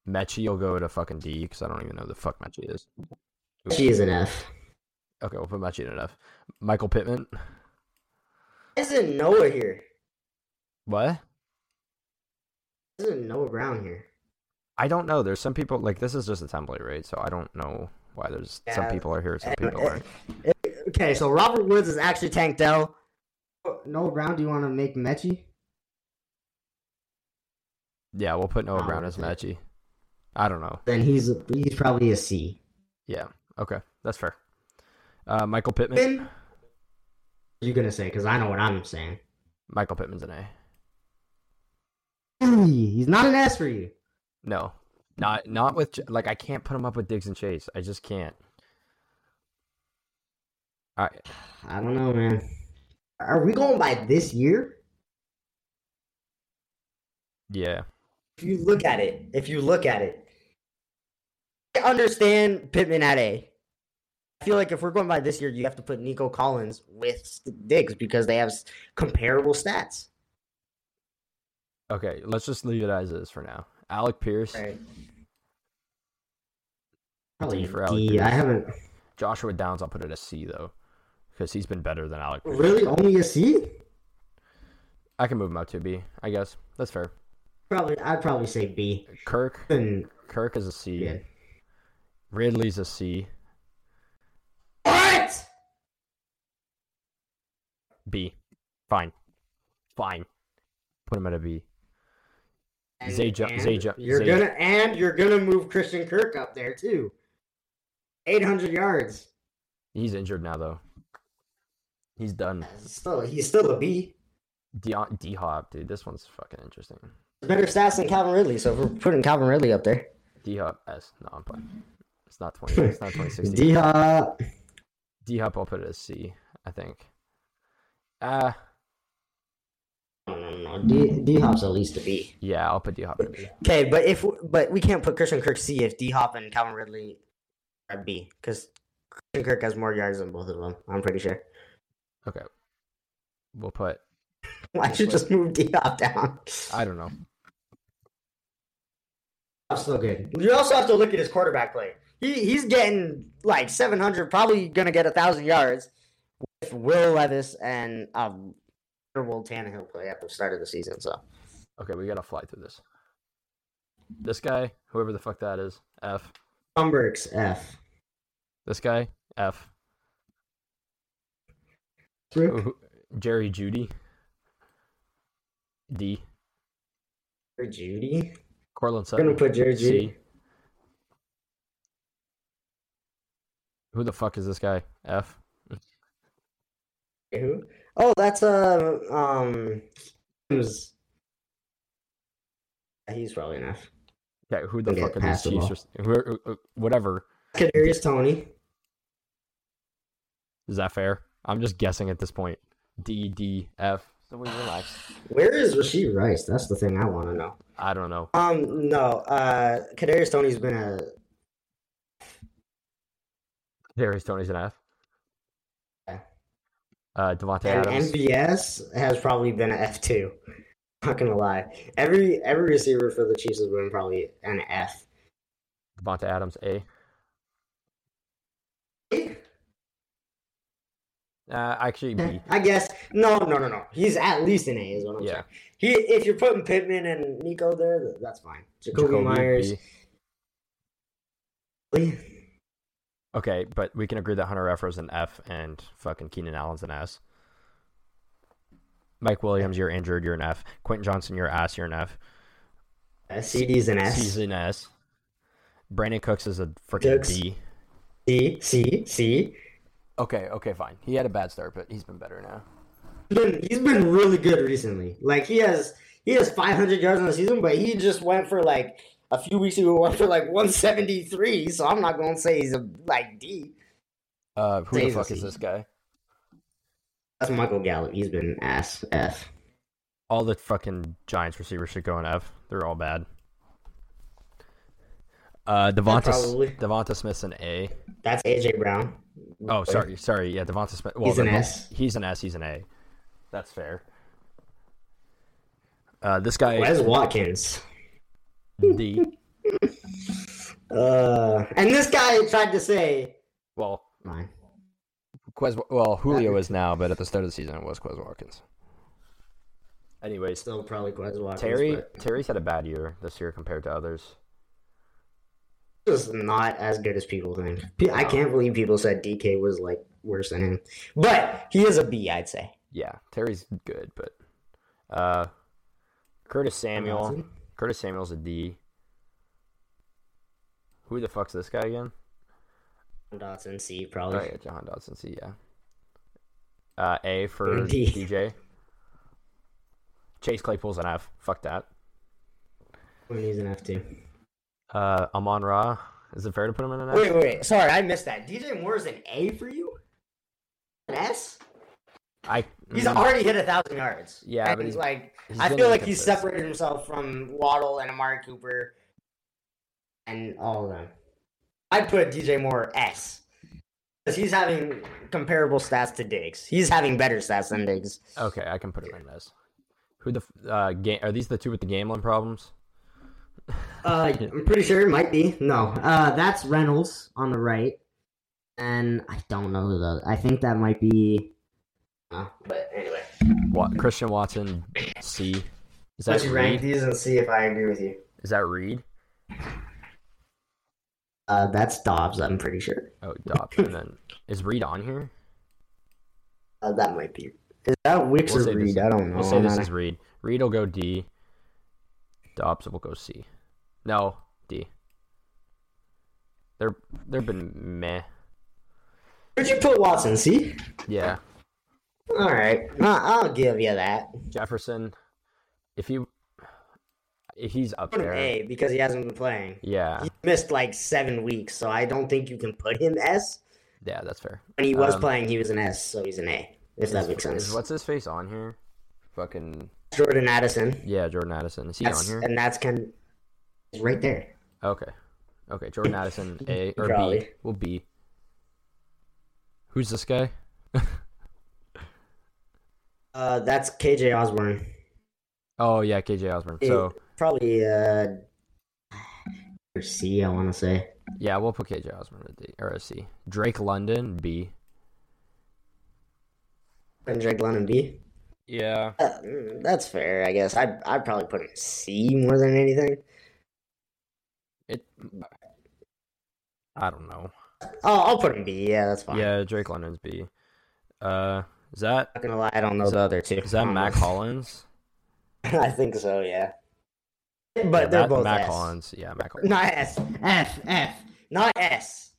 C: Metchie will go to fucking D because I don't even know who the fuck Metchie is.
D: She is an F.
C: Okay, we'll put Metchie at an F. Michael Pittman.
D: Isn't Noah here?
C: What?
D: Isn't Noah Brown here?
C: I don't know. There's some people like this is just a template, right? So I don't know why there's some people are here, some people aren't. *laughs*
D: Okay, so Robert Woods is actually Tank Dell. Noah Brown, do you want to make Metchie?
C: Yeah, we'll put Noah Brown as. Metchie. I don't know.
D: Then he's he's probably a C.
C: Yeah. Okay, that's fair. Uh, Michael Pittman.
D: Pittman? You gonna say? Because I know what I'm saying.
C: Michael Pittman's an A.
D: He's not an S for you.
C: No, not not with like I can't put him up with Diggs and Chase. I just can't. I
D: I don't know, man. Are we going by this year?
C: yeah.
D: If you look at it, if you look at it, understand Pittman at A. I feel like if we're going by this year, you have to put Nico Collins with Diggs because they have comparable stats.
C: Okay, let's just leave it as is for now. Alec Pierce,
D: Right. Probably
C: D for
D: D.
C: Alec
D: I haven't
C: Joshua Downs. I'll put it as C though, because he's been better than Alec. Pierce.
D: really only a C.
C: I can move him up to B. I guess that's fair.
D: Probably, I'd probably say B.
C: Kirk,
D: And
C: Kirk is a C.
D: yeah.
C: Ridley's a C.
D: What?
C: B. Fine. Fine. Put him at a B.
D: And-
C: Zay
D: and
C: Zay
D: you're
C: Zay-
D: gonna and you're gonna move Christian Kirk up there too. Eight hundred yards.
C: He's injured now though. He's done.
D: Still, he's still a B.
C: D D Hop, dude. This one's fucking interesting.
D: Better stats than Calvin Ridley. So if we're putting Calvin Ridley up there,
C: D Hop S. No, I'm playing. It's not twenty. It's not twenty sixteen. *laughs*
D: D Hop.
C: D Hop, I'll put it as C. I think. Uh
D: No, no, no. D D Hop's at least a B.
C: yeah, I'll put D Hop at a B.
D: Okay, but if but we can't put Christian Kirk C if D Hop and Calvin Ridley are B because Christian Kirk has more yards than both of them. I'm pretty sure.
C: Okay. We'll put. *laughs*
D: Why should just move D Hop down?
C: I don't know.
D: still good. You also have to look at his quarterback play. He he's getting like seven hundred, probably gonna get a thousand yards with Will Levis and um Will Tannehill play at the start of the season. So
C: Okay, we gotta fly through this. This guy, whoever the fuck that is, F.
D: Umberks F.
C: This guy, F. Who- Jerry Jeudy, D.
D: For Jeudy.
C: Courtland
D: We're gonna put Jerry Jeudy.
C: C. Who the fuck is this guy? F.
D: Who? Oh, that's uh um. Who's? He's probably enough.
C: Okay, who the
D: Okay,
C: fuck are these
D: pass the
C: Chiefs?
D: ball.
C: Who are- who- who- whatever.
D: Kadarius Toney.
C: Is that fair? I'm just guessing at this point. D D F. So we relax.
D: Where is Rashee Rice? That's the thing I want to know.
C: I don't know.
D: Um, no. Uh, Kadarius Toney's been a
C: Darius Toney's an F.
D: Yeah.
C: Uh, Davante
D: and
C: Adams.
D: MVS has probably been an F two. *laughs* Not gonna lie. Every every receiver for the Chiefs has been probably an F.
C: Davante Adams A. Uh, actually B.
D: I guess no, no, no, no. He's at least an A, is what I'm
C: Yeah.
D: saying. He, if you're putting Pittman and Nico there, that's fine. Jakobi,
C: Jakobi,
D: Meyers.
C: B. Okay, but we can agree that Hunter Efra's an F and fucking Keenan Allen's an S. Mike Williams, you're injured, you're an F. Quentin Johnston, you're ass, you're an F.
D: Uh, CeeDee's an S.
C: He's an S. Brandin Cooks is a freaking
D: Cooks.
C: B.
D: C, C, C.
C: Okay, okay, fine. He had a bad start, but he's been better now.
D: He's been, he's been really good recently. Like he has he has 500 yards on the season, but he just went for like a few weeks ago went for like 173. So I'm not gonna say he's a like D.
C: Uh, who the fuck is this guy?
D: That's Michael Gallup. He's been ass F.
C: All the fucking Giants receivers should go in F. They're all bad. Uh, Devonta. Devonta Smith's an A.
D: That's AJ Brown.
C: Oh, sorry, sorry. Yeah, Devonta Smith. Well,
D: He's an S.
C: He's an S. He's an A. That's fair. Uh, this guy
D: Wes Watkins. *laughs*
C: D.
D: Uh, and this guy tried to say
C: Well,
D: mine.
C: Quez. Well, Julio is now, but at the start of the season, it was Quez Watkins. Anyways,
D: Still probably Quez Watkins.
C: Terry
D: but
C: Terry's had a bad year this year compared to others.
D: just not as good as people think. I can't believe people said DK was like worse than him, but he is a B, I'd say.
C: Yeah, Terry's good, but uh, Curtis Samuel. Curtis Samuel's a D. Who the fuck's this guy again?
D: John Dotson C probably.
C: Oh yeah, John Dotson. C. Yeah. Uh, A for
D: D.
C: DJ. Chase Claypool's an F. Fuck that.
D: He's an F too.
C: Uh, Amon Ra. Is it fair to put him in an F?
D: Wait, wait, wait. Sorry, I missed that. DJ Moore is an A for you. An S?
C: I.
D: He's
C: mm,
D: already hit a thousand yards.
C: Yeah,
D: And
C: but he's-
D: like
C: he's
D: I feel like he's separated himself from Waddle and Amari Cooper and all of them. I'd put DJ Moore S. Because he's having comparable stats to Diggs. He's having better stats than Diggs.
C: Okay, I can put him in this. Who the uh game? Are these the two with the gambling problems?
D: Uh, I'm pretty sure it might be. No, uh, that's Reynolds on the right, and I don't know who the. I think that might be. Uh, but anyway,
C: What Christian Watson C? Is that
D: let's rank these and see if I agree with you.
C: Is that Reed?
D: Uh, that's Doubs. I'm pretty sure.
C: Oh, Doubs. and then is Reed on here?
D: Uh, that might be. Is that Wicks
C: We'll
D: or Reed?
C: this-
D: I don't know.
C: We'll say
D: I'm
C: this
D: not-
C: is Reed. Reed will go D. Doubs will go C. No, D. They're they've been meh.
D: Where'd you put Watson? See?
C: Yeah,
D: All right, I'll I'll give you that.
C: Jefferson. If he if he's up there,
D: A because he hasn't been playing.
C: yeah,
D: He missed like seven weeks, so I don't think you can put him S.
C: yeah, that's fair.
D: When he was
C: Um,
D: playing, he was an S, so he's an A. If that makes sense.
C: Is what's his face on here? Fucking
D: Jordan Addison.
C: yeah, Jordan Addison. Is he
D: That's,
C: on here?
D: and that's kind of he's right there.
C: Okay. Okay, Jordan Addison, A or B.
D: Probably.
C: Will B. Who's this guy? *laughs*
D: Uh, that's KJ Osborn.
C: Oh yeah, KJ Osborn. So
D: probably uh, Or C, I want to say.
C: Yeah, we'll put KJ Osborn at D or a C. Drake London B.
D: And Drake London B.
C: Yeah.
D: Uh, that's fair, I guess. I'd, I'd probably put him C more than anything.
C: It. I don't know.
D: Oh, I'll put him B. Yeah, that's fine.
C: Yeah, Drake London's B. Uh, is that
D: Not gonna lie, I don't know the other two.
C: is that Mac *laughs* Hollins?
D: I think so. Yeah. But
C: Yeah,
D: they're
C: Mac-
D: both
C: Mac
D: S.
C: Hollins. Yeah, Mack Hollins.
D: Not S. F. F. Not S.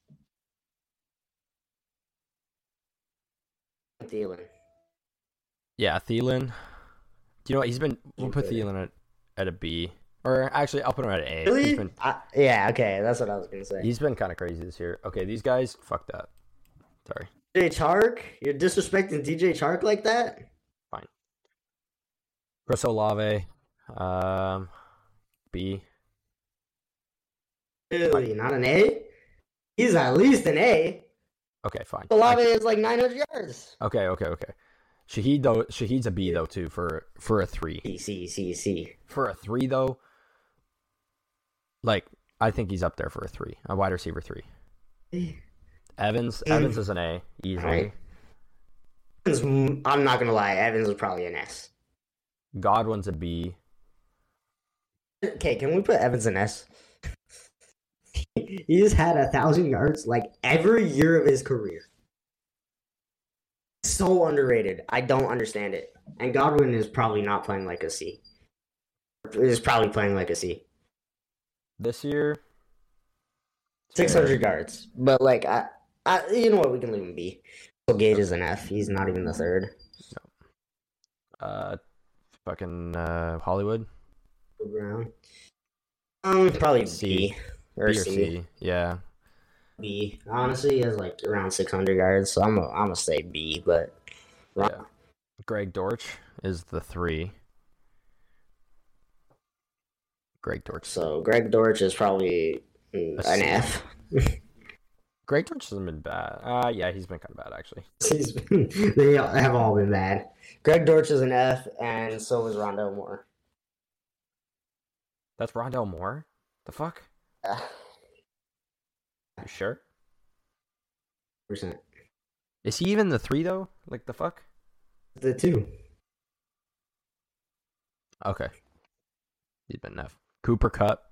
D: Thielen.
C: Yeah, Thielen. Do you know what? He's been. We'll put. Thielen at, at a B. Or actually, I'll put him at an A.
D: Really?
C: been,
D: I, yeah. Okay, that's what I was gonna say.
C: he's been kind of crazy this year. Okay, these guys, fuck that. Sorry.
D: DJ Chark, you're disrespecting DJ Chark like that? Fine.
C: Chris Olave, um, B.
D: Really? Not an A? He's at least an A.
C: Okay, fine.
D: Olave is like 900 yards.
C: okay, okay, okay. Shaheed though, Shaheed's a B though too for for a three.
D: C C C C.
C: For a three though, like I think he's up there for a three, a wide receiver three. Evans,
D: Mm.
C: Evans is an A easily.
D: Right. I'm not gonna lie, Evans is probably an S.
C: Godwin's a B.
D: Okay, can we put Evans in S? *laughs* he just had a thousand yards like every year of his career. So underrated. I don't understand it. And Godwin is probably not playing like a C. Is probably playing like a C.
C: This year,
D: Six hundred yards. But like I, I you know what, we can leave him B. So Gage is an F. He's not even the third. No.
C: uh, fucking uh, Hollywood.
D: Brown. Um probably
C: C.
D: B. Or,
C: B or
D: C.
C: C. Yeah.
D: B. Honestly, he has like around six hundred yards, so I'm gonna I'm gonna say B, but
C: Yeah. Greg Dortch is the three. Greg Dortch.
D: so Greg Dortch is probably mm, an. F. *laughs*
C: Greg Dortch hasn't been bad. Uh, yeah, he's been kind of bad actually. *laughs*
D: Been- they have all been bad. Greg Dortch is an F, and so is Rondale Moore.
C: That's Rondale Moore. The fuck?
D: Uh, *sighs*
C: You sure?
D: percent.
C: Is he even the three though? Like the fuck?
D: The two.
C: Okay. He's been F. Cooper Kupp.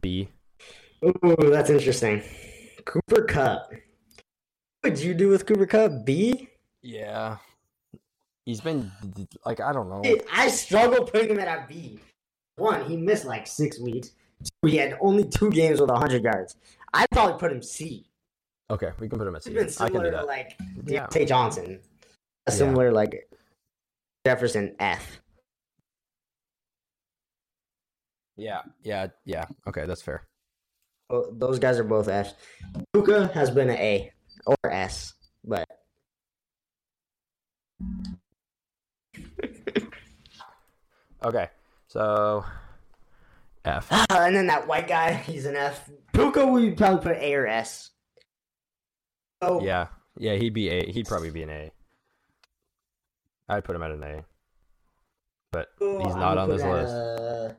C: B.
D: Ooh, that's interesting. Cooper Kupp. What would you do with Cooper Kupp? B?
C: Yeah. He's been like I don't know.
D: I struggle putting him at a B. One, he missed like six weeks. Two, he had only two games with 100 yards. I'd probably put him C.
C: Okay, we can put him at C.
D: been
C: I can
D: similar
C: do
D: to
C: that.
D: like
C: Yeah.
D: Diontae Johnson. A
C: Yeah.
D: similar like Jefferson F.
C: Yeah, yeah, yeah. Okay, that's fair.
D: Oh, those guys are both Fs. Luca has been an A or S, but *laughs*
C: Okay, so F.
D: Ah, and then that white guy, he's an F. Puka, we probably put A or S. Oh,
C: Yeah, yeah. He'd be A. He'd probably be an A. I'd put him at an A, but
D: Oh,
C: he's not on this list.
D: a-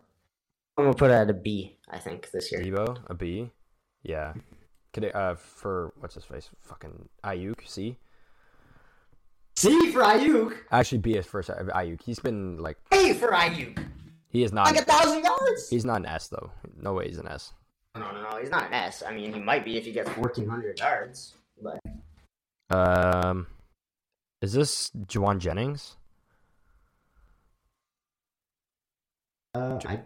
D: I'm gonna put it at a B. I think this year.
C: Debo a B. Yeah. Could it, uh for what's his face? Fucking Aiyuk. C.
D: C for Aiyuk.
C: Actually, B is first. Aiyuk. He's been like
D: A for Aiyuk.
C: he is not.
D: Like a thousand yards.
C: He's not an S though. No way he's an S.
D: No, no, no. He's not an S. I mean, he might be if he gets 1,400 yards. But
C: Um, is this Jauan Jennings?
D: uh, I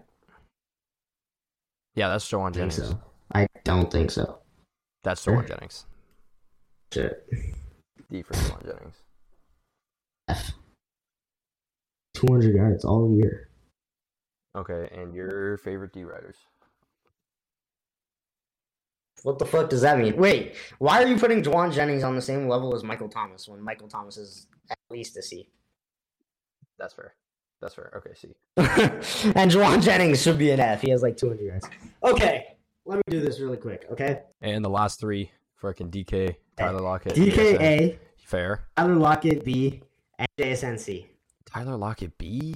C: Yeah, that's
D: think
C: Jennings.
D: so. I don't think so.
C: That's. Jauan Jennings.
D: Shit.
C: D for Jauan Jennings.
D: F. 200 yards all year.
C: Okay, and your favorite D riders?
D: What the fuck does that mean? Wait, why are you putting Jauan Jennings on the same level as Michael Thomas when Michael Thomas is at least a C?
C: That's fair. That's fair. Okay, see. *laughs*
D: and Jauan Jennings should be an F. He has like 200 yards. Okay, let me do this really quick, okay?
C: And the last three, freaking DK, Tyler Lockett,
D: DK A,
C: Fair.
D: Tyler Lockett B, and JSN C.
C: Tyler Lockett B.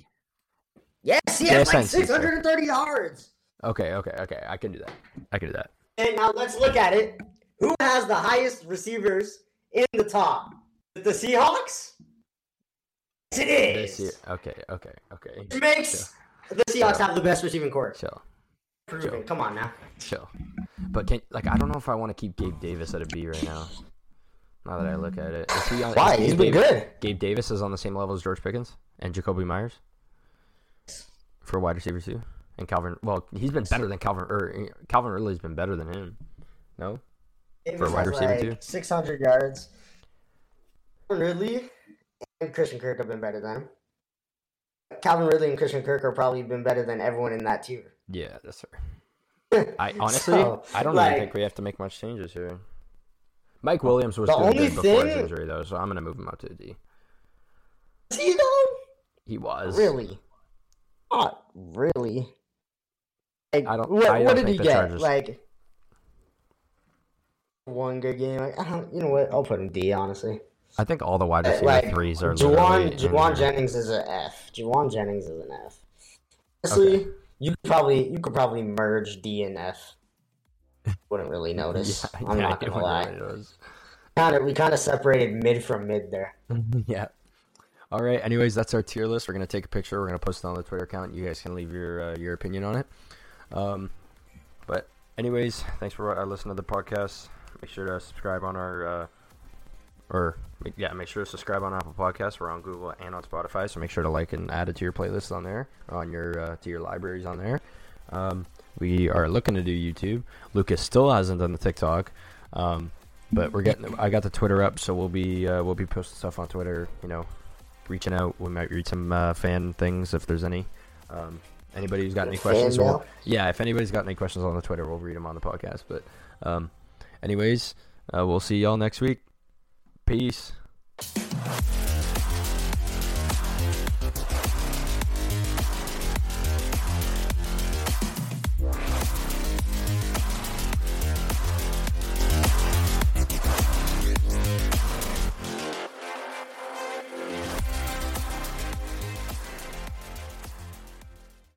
D: Yes, he has like
C: JSN C, fair.
D: 630 yards.
C: Okay, okay, okay. I can do that. I can do that.
D: And now let's look at it. Who has the highest receivers in the top? The Seahawks? It
C: This year. Okay, okay, okay.
D: Makes the Seahawks have the best receiving corps.
C: Chill,
D: Prove it. Come on now.
C: chill. But can like I don't know if I want to keep Gabe Davis at a B right now. Now that I look at it, is he on,
D: Why?
C: is
D: He's
C: Gabe
D: been
C: Davis-
D: good.
C: Gabe Davis is on the same level as George Pickens and Jakobi Meyers for wide receiver too. And Calvin, well, he's been better than Calvin. Or eh, Calvin Ridley's been better than him. No,
D: Davis
C: For a wide receiver,
D: like,
C: too?
D: 600 yards. Ridley and Christian Kirk have been better than him. Calvin Ridley and Christian Kirk are probably been better than everyone in that tier.
C: yeah, that's fair. *laughs* I honestly,
D: So,
C: I don't
D: like-
C: even think we have to make much changes here. Mike Williams was
D: The only
C: good before his injury though, so I'm gonna move him up to a D.
D: Is he though?
C: He was
D: Really? Not really. Like,
C: I don't-
D: What,
C: I don't
D: what did he get?
C: Chargers-
D: Like one good game. Like, I don't. You know what? I'll put him D. Honestly.
C: I think all the wide receiver
D: like
C: threes are
D: Juwan, Juwan. Jennings is an F. Jauan Jennings is an F. Honestly, you could probably you could probably merge D and F. Wouldn't really *laughs* notice.
C: Yeah,
D: I'm
C: yeah,
D: not gonna lie. Kind of, we kind of separated mid from mid there. *laughs*
C: yeah. All right. Anyways, that's our tier list. We're gonna take a picture. We're gonna post it on the Twitter account. You guys can leave your uh, your opinion on it. Um, but anyways, thanks for uh, listening to the podcast. Make sure to subscribe on our uh, or yeah, make sure to subscribe on Apple Podcasts. We're on Google and on Spotify, so make sure to like and add it to your playlist on there, on your uh, to your libraries on there. Um, we are looking to do YouTube. Lucas still hasn't done the TikTok, um, but we're getting. I got the Twitter up, so we'll be uh, we'll be posting stuff on Twitter. You know, reaching out. We might read some uh, fan things if there's any. Um, anybody who's got any questions, we'll, yeah, if anybody's got any questions on the Twitter, we'll read them on the podcast. But, um, anyways, uh, we'll see y'all next week. Peace.